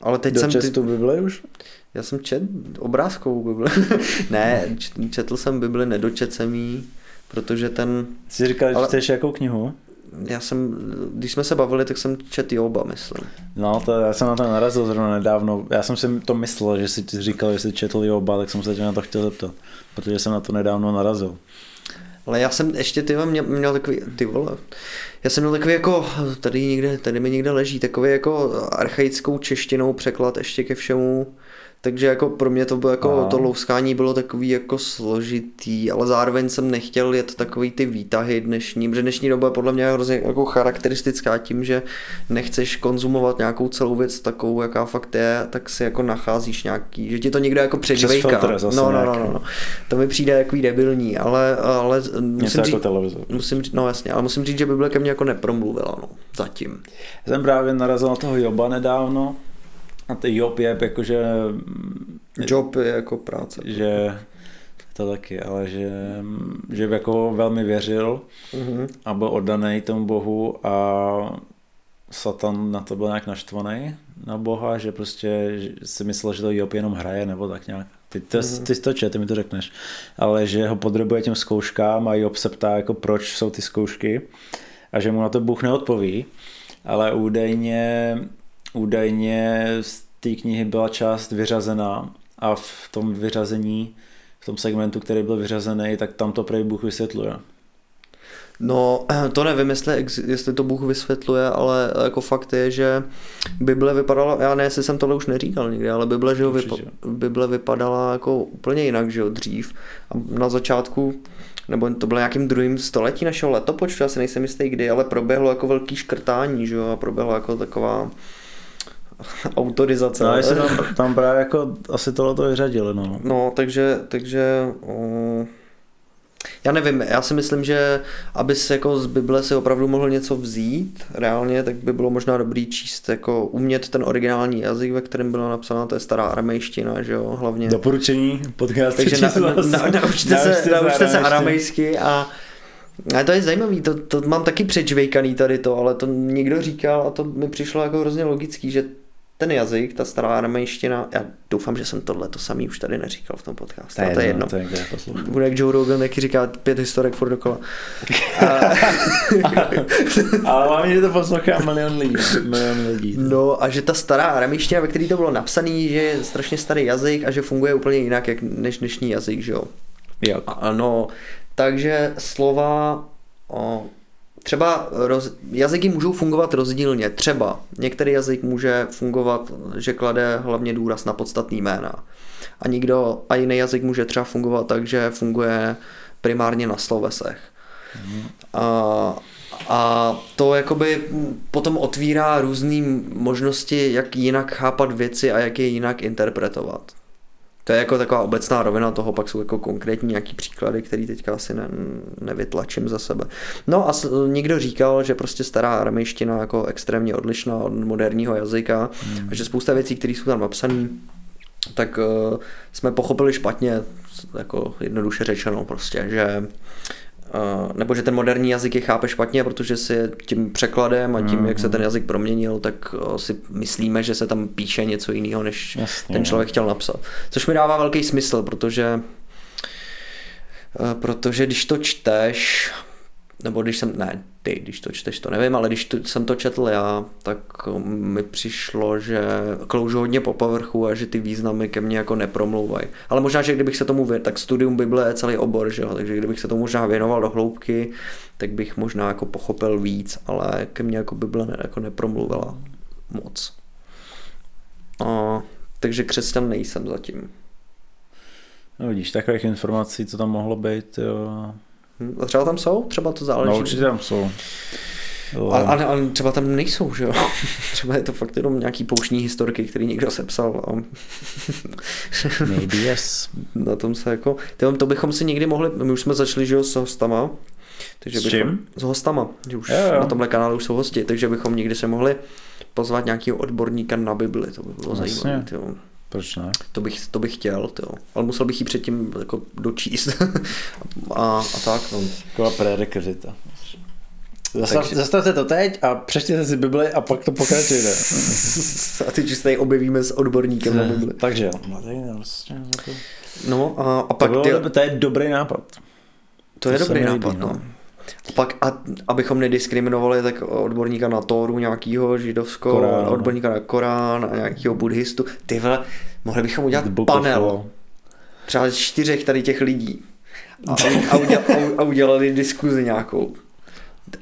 Ale teď jsem... Ty... Bibli už? Já jsem čet obrázkovou Bibli. <laughs> ne, četl jsem Bibli, nedočet jsem jí, protože ten... Jsi říkal, že Ale... čteš jakou knihu? Já jsem, když jsme se bavili, tak jsem čet Joba, myslím. No, to, já jsem na to narazil zrovna nedávno. Já jsem si to myslel, že jsi říkal, že jsi četl Joba, tak jsem se tě na to chtěl zeptat, protože jsem na to nedávno narazil. Ale já jsem ještě ty měl, měl takový, ty vole, já jsem měl takový jako, tady někde, tady mi někde leží, takový jako archaickou češtinou překlad ještě ke všemu, takže jako pro mě to bylo jako, Aha. to louskání bylo takový jako složitý, ale zároveň jsem nechtěl jet takový ty výtahy dnešní, protože dnešní doba je podle mě hrozně jako charakteristická tím, že nechceš konzumovat nějakou celou věc takovou, jaká fakt je, tak si jako nacházíš nějaký, že ti to někdo jako předžvejká. No, no, no, no, no, To mi přijde jako debilní, ale, ale musím říct, jako televize. musím říct, no jasně, ale musím říct, že Bible ke mně jako nepromluvila, no, zatím. Já jsem právě narazil na toho Joba nedávno, a ty job je jakože... Job je jako práce. Že to taky, ale že, že jako velmi věřil mm-hmm. a byl oddaný tomu bohu a Satan na to byl nějak naštvaný na boha, že prostě si myslel, že to Job jenom hraje nebo tak nějak. Ty, ty, mm-hmm. ty to čet, ty mi to řekneš. Ale že ho podrobuje těm zkouškám a Job se ptá, jako proč jsou ty zkoušky a že mu na to Bůh neodpoví. Ale údajně údajně z té knihy byla část vyřazená a v tom vyřazení, v tom segmentu, který byl vyřazený, tak tam to prej Bůh vysvětluje. No, <clears throat> to nevím, jestli, jestli to Bůh vysvětluje, ale jako fakt je, že Bible vypadala, já ne, jestli jsem tohle už neříkal nikdy, ale Bible, že jo, vypa-. Bible vypadala jako úplně jinak, že jo, dřív. A na začátku, nebo to bylo nějakým druhým století našeho letopočtu, já si nejsem jistý kdy, ale proběhlo jako velký škrtání, že jo, a proběhla jako taková <laughs> autorizace. No, ale se tam, tam právě jako asi tohle to vyřadili, no. No, takže, takže o, já nevím, já si myslím, že aby se jako z Bible si opravdu mohl něco vzít reálně, tak by bylo možná dobrý číst, jako umět ten originální jazyk, ve kterém byla napsána, to je stará aramejština, že jo, hlavně. Doporučení podcast Takže na, na, na, naučte, se, naučte se aramejsky a a to je zajímavý, to, to mám taky přečvejkaný tady to, ale to někdo říkal a to mi přišlo jako hrozně logický, že ten jazyk, ta stará aramejština, já doufám, že jsem tohle to samý už tady neříkal v tom podcastu, to, to je jedno. To je poslouchám. Bude jak Joe Rogan, jaký říká pět historek furt dokola. <laughs> Ale mám, že to poslouchá milion lidí. Milion lidí. No a že ta stará aramejština, ve které to bylo napsané, že je strašně starý jazyk a že funguje úplně jinak jak než dnešní jazyk, že jo. Jak? Ano, takže slova, o, třeba roz, jazyky můžou fungovat rozdílně. Třeba některý jazyk může fungovat, že klade hlavně důraz na podstatný jména. A nikdo, a jiný jazyk může třeba fungovat tak, že funguje primárně na slovesech. A, a to jakoby potom otvírá různé možnosti, jak jinak chápat věci a jak je jinak interpretovat. To je jako taková obecná rovina toho, pak jsou jako konkrétní nějaký příklady, který teďka asi ne, nevytlačím za sebe. No a s, někdo říkal, že prostě stará aramejština jako extrémně odlišná od moderního jazyka hmm. a že spousta věcí, které jsou tam napsané, tak uh, jsme pochopili špatně, jako jednoduše řečeno prostě, že Uh, nebo že ten moderní jazyk je chápe špatně, protože si tím překladem a tím, mm-hmm. jak se ten jazyk proměnil, tak uh, si myslíme, že se tam píše něco jiného, než Jasně, ten člověk chtěl napsat. Což mi dává velký smysl, protože uh, protože když to čteš, nebo když jsem, ne, ty, když to čteš, to nevím, ale když to, jsem to četl já, tak mi přišlo, že kloužu hodně po povrchu a že ty významy ke mně jako nepromlouvají. Ale možná, že kdybych se tomu věnoval, tak studium Bible je celý obor, že jo? takže kdybych se tomu možná věnoval do hloubky, tak bych možná jako pochopil víc, ale ke mně jako Bible ne, jako nepromluvila moc. A, takže křesťan nejsem zatím. No vidíš, takových informací, co tam mohlo být, jo. Hm, A třeba tam jsou? Třeba to záleží. No určitě tam jsou. Ale, ale, ale třeba tam nejsou, že jo? <laughs> Třeba je to fakt jenom nějaký pouštní historky, který někdo sepsal. A... <laughs> Maybe yes. Na tom se jako... Tyhle, to bychom si někdy mohli... My už jsme začali, že jo, s hostama. Takže S bychom, čím? S hostama. Že už Jo, jo. na tomhle kanálu už jsou hosti, takže bychom někdy se mohli pozvat nějakého odborníka na Bibli, to by bylo Jasně. zajímavé. tyjo. Proč ne? To bych, to bych chtěl, tyjo. ale musel bych ji předtím jako dočíst <laughs> a, a tak. No. Taková prerekvizita. Zastav, Takže- Zastavte to teď a přečtěte si Bibli a pak to pokračujte. <laughs> A ty tady objevíme s odborníkem na Bibli. Takže jo. No, tak jo, vlastně za to- No a, a To, pak bylo, ty, to je dobrý nápad. To je To se dobrý mi líbí, nápad, no. no. A pak, a, abychom nediskriminovali, tak odborníka na Tóru nějakýho židovsko, Korán. odborníka na Korán a nějakýho buddhistu. Ty vole, mohli bychom udělat panel. Třeba čtyřech tady těch lidí. A, a, udělali, a udělali diskuzi nějakou.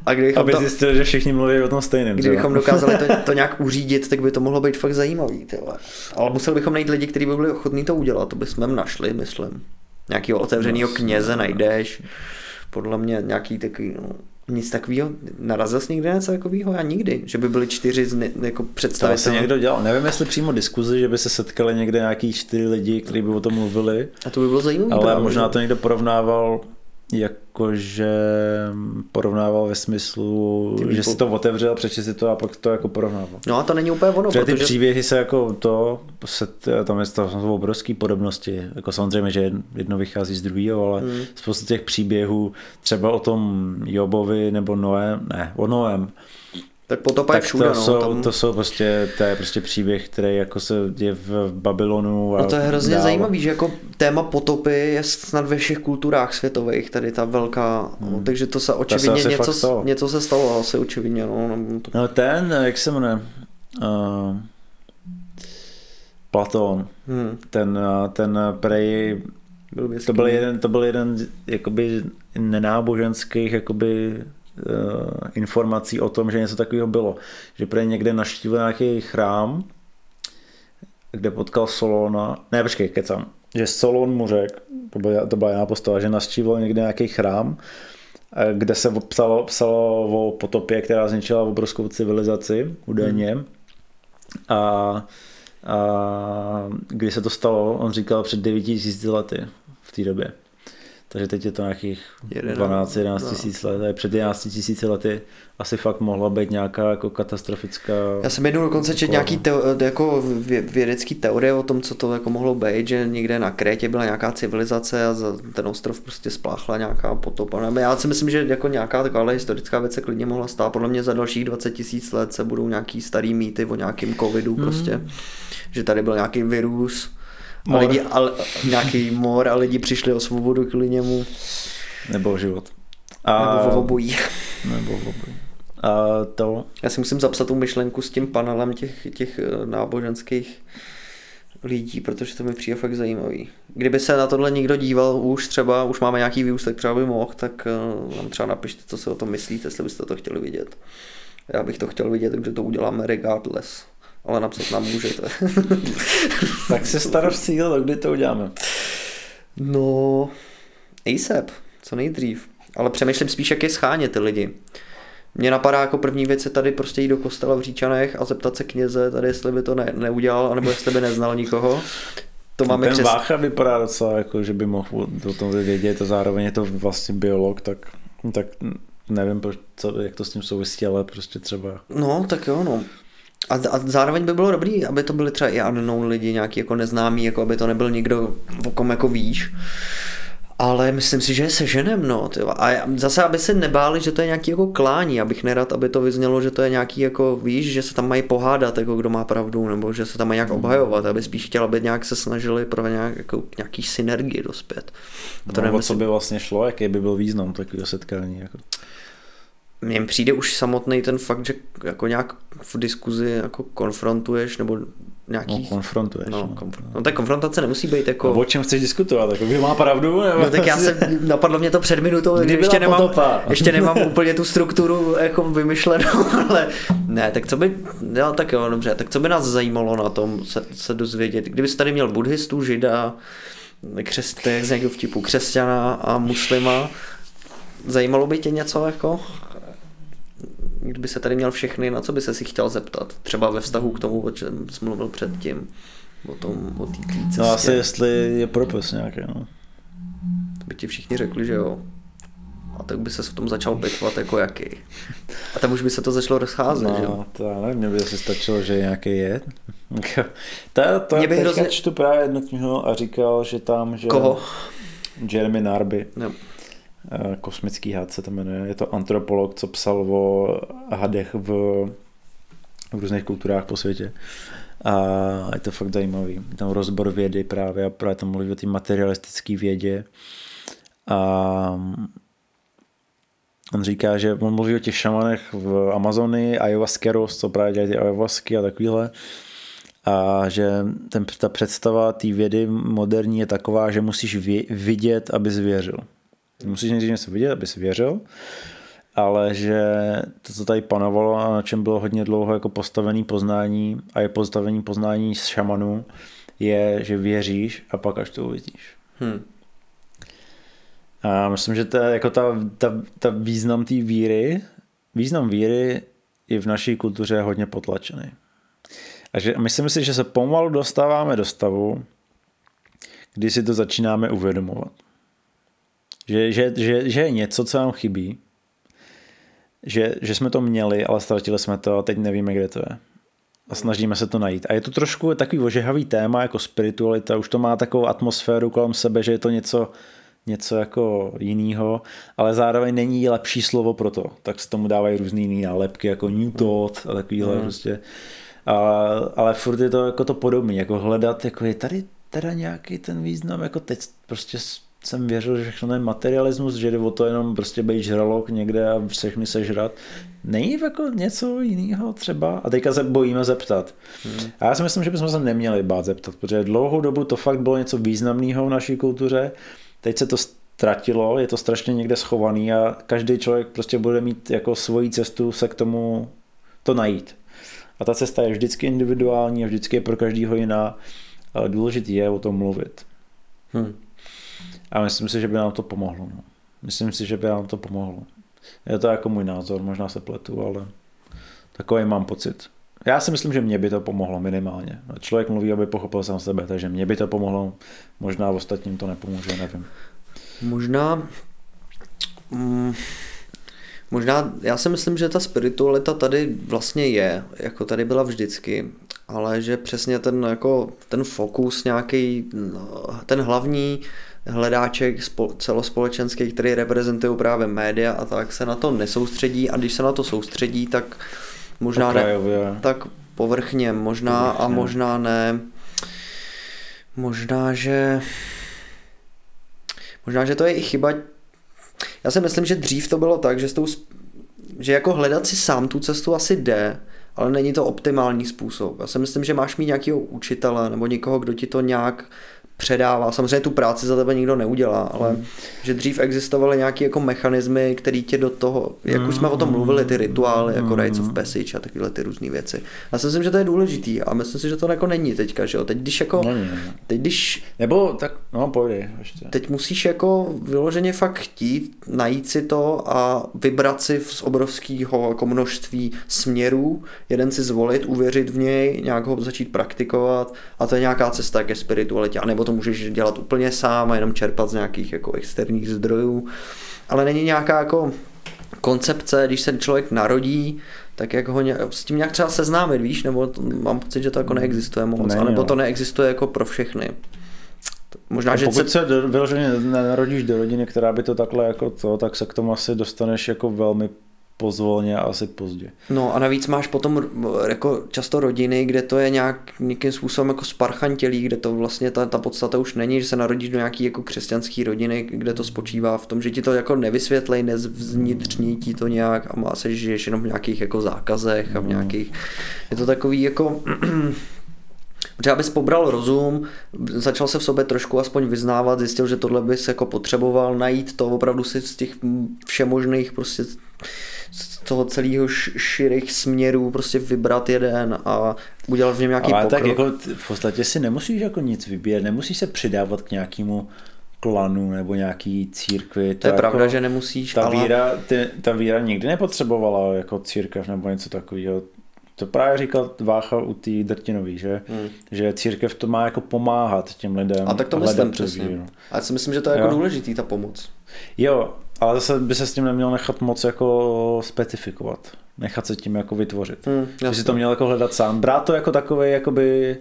A kdybychom, Aby to, zjistili, že všichni mluví o tom stejném. třeba. kdybychom dokázali to, <laughs> to nějak uřídit, tak by to mohlo být fakt zajímavý. Ty vole. Ale museli bychom najít lidi, kteří by byli ochotní to udělat. To bychom našli, myslím. Nějakého otevřeného No, kněze najdeš. Podle mě nějaký takový, no, nic takového. Narazil jsi někdy na něco takového? Já nikdy. Že by byli čtyři z, ne, jako To asi představitelé. někdo dělal. Nevím, jestli přímo diskuzi, že by se setkali někde nějaký čtyři lidi, kteří by o tom mluvili, A to by bylo zajímavé. ale právě, možná to někdo porovnával jakože porovnával ve smyslu, Ty že si to otevřel, přečti si to a pak to jako porovnával. No a to není úplně ono, Protože ty příběhy se jako to, se, tam je to jsou obrovské podobnosti. Jako samozřejmě, že jedno vychází z druhého, ale Hmm. spousta těch příběhů, třeba o tom Jobovi nebo Noem, ne, o Noem, Tak potopa je všude, to, no. jsou, tam... to jsou prostě, to je prostě příběh, který jako se děje v Babylonu. A No to je hrozně dál. zajímavý, že jako téma potopy je snad ve všech kulturách světových, tady ta velká, hmm. takže to se očividně asi něco, fakt stalo. něco se stalo, asi očividně, no. no to... No ten, jak se jmenuje, uh, Platón, Hmm. ten, eh, ten prej, Byl by to byl jeden, to byl jeden jakoby nenáboženských jakoby, informací o tom, že něco takového bylo. Že prej někde naštívil nějaký chrám, kde potkal Solona, ne počkej, kecam, že Solon mu řekl, to byla, to byla jiná postava, že navštívil někde nějaký chrám, eh, kde se psalo, psalo o potopě, která zničila obrovskou civilizaci údajně. Hmm. A, a kdy se to stalo, on říkal před 9000 lety v té době. Takže teď je to nějakých 12-11 tisíc let. A před 11 tisíci lety asi fakt mohla být nějaká jako katastrofická... Já jsem jednou dokonce četl nějaký teo, jako vě- vědecký teorie o tom, co to jako mohlo být, že někde na Krétě byla nějaká civilizace a za ten ostrov prostě spláchla nějaká potopa. Já si myslím, že jako nějaká taková historická věc se klidně mohla stát. Podle mě za dalších 20 tisíc let se budou nějaký starý mýty o nějakým covidu Hmm. prostě. Že tady byl nějaký virus, a Mor. lidi, a, nějaký mor a lidi přišli o svobodu kvůli němu. Nebo o život. A... Nebo o obojí. Nebo o obojí. A to... Já si musím zapsat tu myšlenku s tím panelem těch, těch eh, náboženských lidí, protože to mi přijde fakt zajímavý. Kdyby se na tohle někdo díval už třeba, už máme nějaký výůstek, třeba by mohl, tak eh, nám třeba napište, co si o tom myslíte, jestli byste to chtěli vidět. Já bych to chtěl vidět, takže to uděláme regardless. Ale napsat nám můžete. <laughs> tak se starost cíl, kdy to uděláme. No, ASAP, co nejdřív. Ale přemýšlím spíš, jak je schánět ty lidi. Mně napadá jako první věc je tady prostě jít do kostela v Říčanech a zeptat se kněze tady, jestli by to ne, neudělal, anebo jestli by neznal nikoho. To máme Ten přes... Vácha vypadá docela jako, že by mohl o tom vědět a zároveň je to vlastně biolog, tak, tak nevím, proč, co, jak to s tím souvisí, ale prostě třeba... No, tak jo, no. A, a zároveň by bylo dobrý, aby to byli třeba i unknown lidi, nějaký jako neznámý, jako aby to nebyl nikdo, o kom jako víš. Ale myslím si, že je seženem, no. Tyva. A zase, aby se nebáli, že to je nějaký jako klání, abych nerad, aby to vyznělo, že to je nějaký jako, víš, že se tam mají pohádat, jako kdo má pravdu, nebo že se tam mají nějak obhajovat, aby spíš chtěl, aby nějak se snažili pro nějak, jako, nějaký synergii dospět. A to no, o co by vlastně šlo, jaký by byl význam takového setkání? Jako mně přijde už samotný ten fakt, že jako nějak v diskuzi jako konfrontuješ, nebo nějaký... No, konfrontuješ. No, no, konfr- no tak konfrontace nemusí být jako... No, o čem chceš diskutovat? Jako, kdo má pravdu? Nebo... No tak já jsem, napadlo mě to před minutou, Kdy ještě nemám, potopa? ještě nemám úplně tu strukturu jako vymyšlenou, <laughs> ale ne, tak co by, jo, tak jo, dobře, tak co by nás zajímalo na tom se, se dozvědět, kdyby jsi tady měl buddhistu, žida, křest, jak z někdo vtipu, křesťana a muslima, zajímalo by tě něco jako kdyby se tady měl všechny, na co by se si chtěl zeptat? Třeba ve vztahu k tomu, o čem jsi mluvil předtím. O tom, o té cestě. No asi jestli je propus nějaký, no. To by ti všichni řekli, že jo. A tak by se v tom začal pitvat jako jaký. A tam už by se to začalo rozcházet, no, že jo. to já nevím, mě by asi stačilo, že nějaký je. <laughs> to, to Mě by hrozně- čtu právě jednu knihu a říkal, že tam, že... Koho? Jeremy Narby. No. Eh, Kosmický had se to jmenuje. Je to antropolog, co psal o hadech v, v různých kulturách po světě. A je to fakt zajímavý. Tam rozbor vědy právě a právě tam mluví o té materialistické vědě. A on říká, že on mluví o těch šamanech v Amazonii, ayahuaskeros, co právě dělají ty ayahuasky a takovýhle. A že ten, ta představa té vědy moderní je taková, že musíš vidět, aby zvěřil. Musíš nejdřív něco vidět, aby věřil, ale že to, co tady panovalo a na čem bylo hodně dlouho jako postavený poznání a je postavení poznání z šamanů, je, že věříš a pak až to uvidíš. Hm. A myslím, že to je jako ta, ta, ta význam té víry, význam víry je v naší kultuře hodně potlačený. A že myslím si, že se pomalu dostáváme do stavu, kdy si to začínáme uvědomovat. Že, že, že, že je něco, co nám chybí, že, že jsme to měli, ale ztratili jsme to a teď nevíme, kde to je. A snažíme se to najít. A je to trošku takový ožehavý téma, jako spiritualita, už to má takovou atmosféru kolem sebe, že je to něco, něco jako jiného, ale zároveň není lepší slovo pro to. Tak se tomu dávají různý jiný nálepky, jako New Thought a takovýhle mm. prostě. A, ale furt je to jako to podobné, jako hledat, jako je tady teda nějaký ten význam, jako teď prostě jsem věřil, že všechno je materialismus, že jde o to jenom prostě být žralok někde a všechny sežrat. Není jako něco jiného třeba? A teďka se bojíme zeptat. Hmm. A já si myslím, že bychom se neměli bát zeptat, protože dlouhou dobu to fakt bylo něco významného v naší kultuře. Teď se to ztratilo, je to strašně někde schovaný a každý člověk prostě bude mít jako svoji cestu se k tomu to najít. A ta cesta je vždycky individuální a vždycky je pro každého jiná. Ale důležité je o tom mluvit. Hmm. A myslím si, že by nám to pomohlo. No. Myslím si, že by nám to pomohlo. Je to jako můj názor, možná se pletu, ale takový mám pocit. Já si myslím, že mě by to pomohlo minimálně. Člověk mluví, aby pochopil sám sebe, takže mě by to pomohlo, možná v ostatním to nepomůže, nevím. Možná, mm, možná, já si myslím, že ta spiritualita tady vlastně je, jako tady byla vždycky, ale že přesně ten, jako, ten fokus nějaký, ten hlavní hledáček celospolečenský, který reprezentují právě média a tak se na to nesoustředí a když se na to soustředí, tak možná ne, tak povrchně, možná povrchně. a možná ne, možná, že možná, že to je i chyba já si myslím, že dřív to bylo tak, že, tou, že jako hledat si sám tu cestu asi jde, ale není to optimální způsob. Já si myslím, že máš mít nějakého učitele nebo někoho, kdo ti to nějak předává. Samozřejmě tu práci za tebe nikdo neudělá, ale mm. že dřív existovaly nějaké jako mechanismy, které tě do toho, jak už jsme o tom hmm. mluvili, ty rituály, jako mm. Rites of Passage a takové ty různé věci. Já si myslím, že to je důležitý a myslím si, že to jako není teďka, že jo. Teď když jako, není, teď když... Nebo tak, no pojď ještě. Teď musíš jako vyloženě fakt chtít najít si to a vybrat si z obrovského jako množství směrů, jeden si zvolit, uvěřit v něj, nějak ho začít praktikovat a to je nějaká cesta ke spiritualitě. A nebo to můžeš dělat úplně sám a jenom čerpat z nějakých jako externích zdrojů, ale není nějaká jako koncepce, když se člověk narodí, tak jak ho ně, s tím nějak třeba seznámit, víš, nebo to, mám pocit, že to jako neexistuje moc, ne, nebo to neexistuje jako pro všechny. Možná, že pokud se vyloženě narodíš do rodiny, která by to takhle jako to, tak se k tomu asi dostaneš jako velmi pozvolně a asi pozdě. No a navíc máš potom jako často rodiny, kde to je nějak nějakým způsobem jako sparchantělý, kde to vlastně ta, ta podstata už není, že se narodíš do nějaký jako křesťanský rodiny, kde to spočívá v tom, že ti to jako nevysvětlej, nezvnitřní ti to nějak a má se, že žiješ jenom v nějakých jako zákazech a v no. nějakých, je to takový jako <clears throat> Protože abys pobral rozum, začal se v sobě trošku aspoň vyznávat, zjistil, že tohle bys jako potřeboval najít to opravdu si z těch všemožných prostě z toho celého širých směrů prostě vybrat jeden a udělat v něm nějaký Ale pokrok. tak jako v podstatě si nemusíš jako nic vybírat, nemusíš se přidávat k nějakému klanu nebo nějaký církvi. To, to je jako, pravda, že nemusíš. Ta, ale... víra, ty, ta víra nikdy nepotřebovala jako církev nebo něco takového. To právě říkal Vácha u té drtinový, že? Hmm. že církev to má jako pomáhat těm lidem. A tak to myslím přesně. Víru. A já si myslím, že to je jako jo. důležitý, ta pomoc. Jo, ale zase by se s tím neměl nechat moc jako specifikovat. Nechat se tím jako vytvořit. Hmm, že si to měl jako hledat sám. Brát to jako takový jakoby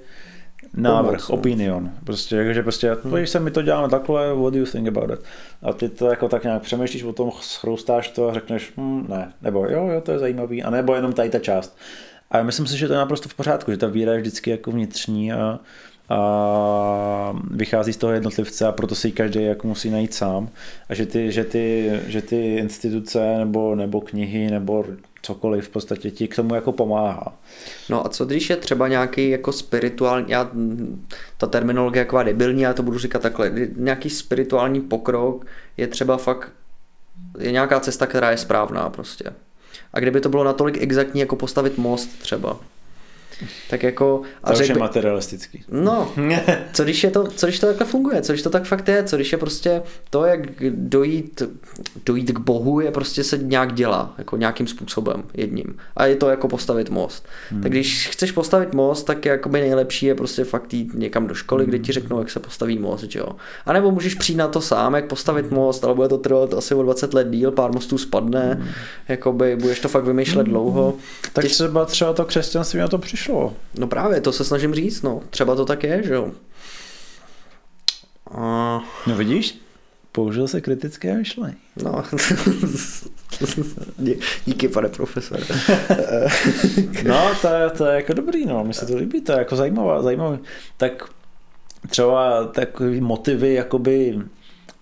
návrh, Pomoc, no. opinion. Prostě, že prostě, hmm. když se mi to děláme takhle, what do you think about it? A ty to jako tak nějak přemýšlíš o tom, schroustáš to a řekneš, hm, ne, nebo jo, jo, to je zajímavý, a nebo jenom tady ta část. A myslím si, že to je naprosto v pořádku, že ta víra je vždycky jako vnitřní a, a vychází z toho jednotlivce a proto si ji každý jako musí najít sám a že ty, že ty, že ty instituce nebo, nebo knihy nebo cokoliv v podstatě ti k tomu jako pomáhá. No a co když je třeba nějaký jako spirituální, já, ta terminologie jako debilní, já to budu říkat takhle, nějaký spirituální pokrok je třeba fakt, je nějaká cesta, která je správná prostě. A kdyby to bylo natolik exaktní, jako postavit most třeba, tak jako... A to je materialistický. No, <laughs> co když, je to, co když to takhle funguje, co když to tak fakt je, co když je prostě to, jak dojít, dojít k Bohu, je prostě se nějak dělá, jako nějakým způsobem, jedním. A je to jako postavit most. Hmm. Tak když chceš postavit most, tak jakoby nejlepší je prostě fakt jít někam do školy, kde ti řeknou, jak se postaví most, jo. A nebo můžeš přijít na to sám, jak postavit hmm. most, ale bude to trvat asi o 20 let díl, pár mostů spadne, hmm. jakoby budeš to fakt vymýšlet hmm. dlouho. Tak Tě... třeba třeba to křesťanství na to přišlo přišlo. No právě, to se snažím říct, no. Třeba to tak je, že jo. A... No vidíš, použil se kritické myšlení. No, <laughs> díky pane profesor. <laughs> no, to je, to je jako dobrý, no, mi se to líbí, to je jako zajímavá, zajímavý. Tak třeba takový motivy, jakoby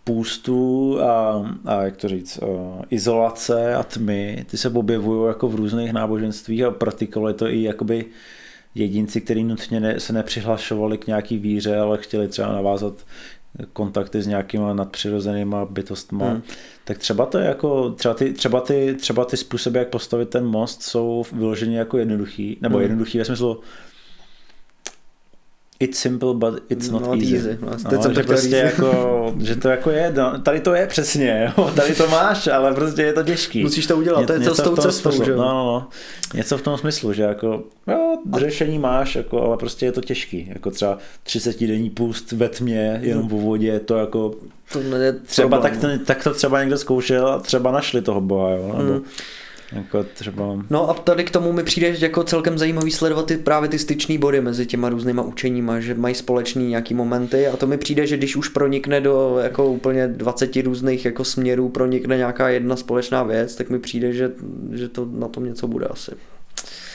půstu a, a jak to říct, uh, izolace a tmy, ty se objevují jako v různých náboženstvích a praktikovali to i jakoby jedinci, kteří nutně ne, se nepřihlašovali k nějaký víře, ale chtěli třeba navázat kontakty s nějakýma nadpřirozenýma bytostma, hmm. tak třeba to je jako, třeba ty, třeba, ty, třeba ty způsoby, jak postavit ten most, jsou vyloženě jako jednoduchý, nebo hmm. jednoduchý ve smyslu, It's simple, but it's not, not easy. easy. No, no, že, prostě jako, že to jako je, no, tady to je přesně, jo, tady to máš, ale prostě je to těžký. Musíš to udělat, Ně, to je cestou cestou, že no, no, no, něco v tom smyslu, že jako, jo, řešení máš, jako, ale prostě je to těžký, jako třeba 30 denní půst ve tmě, jenom v vodě, to jako, to třeba tak, no. tak to třeba někdo zkoušel a třeba našli toho boha, jo, nebo, hmm jako třeba... No a tady k tomu mi přijde jako celkem zajímavý sledovat ty, právě ty styční body mezi těma různýma učeníma, že mají společný nějaký momenty a to mi přijde, že když už pronikne do jako úplně 20 různých jako směrů, pronikne nějaká jedna společná věc, tak mi přijde, že, že to na tom něco bude asi.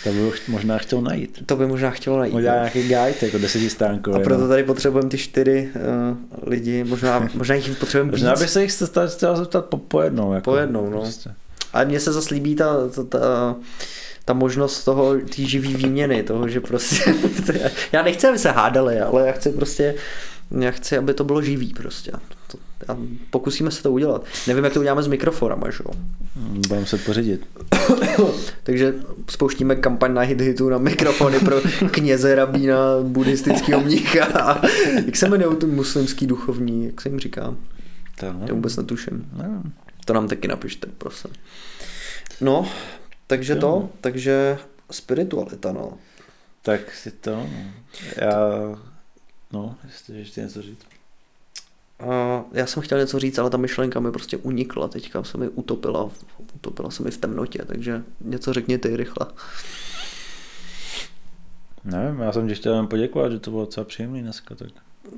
To by možná chtěl najít. To by možná chtěl najít. Možná nějaký guide, jako desetistánkový. A proto no. tady potřebujeme ty čtyři uh, lidi, možná, možná jich potřebujeme Možná by se jich chtěl zeptat po, po jednou. Jako, po jednou, no. Prostě. Ale mně se zase líbí ta, ta, ta, ta možnost toho, té živý výměny, toho, že prostě, <laughs> já nechci, aby se hádali, ale já chci prostě, já chci, aby to bylo živý prostě. To, a pokusíme se to udělat. Nevím, jak to uděláme s mikrofonama, že jo? Budeme se pořídit. <coughs> Takže spouštíme kampaň na hit hitu na mikrofony pro kněze, rabína, buddhistického mnicha. jak se jmenuje ten muslimský duchovní, jak se jim říká? To, Já vůbec netuším. Nevím. To nám taky napište, prosím. No, takže jo. to, takže spiritualita, no. Tak si to, no. Já, no, jestli ještě něco říct. Uh, já jsem chtěl něco říct, ale ta myšlenka mi prostě unikla, teďka se mi utopila, utopila se mi v temnotě, takže něco řekni ty rychle. Nevím, já jsem ti chtěl poděkovat, že to bylo docela příjemný dneska. Tak.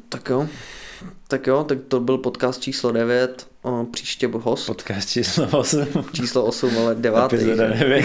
tak jo, tak jo, tak to byl podcast číslo 9, o, příště host. Podcast číslo 8. Číslo 8, ale 9. Epizoda 9.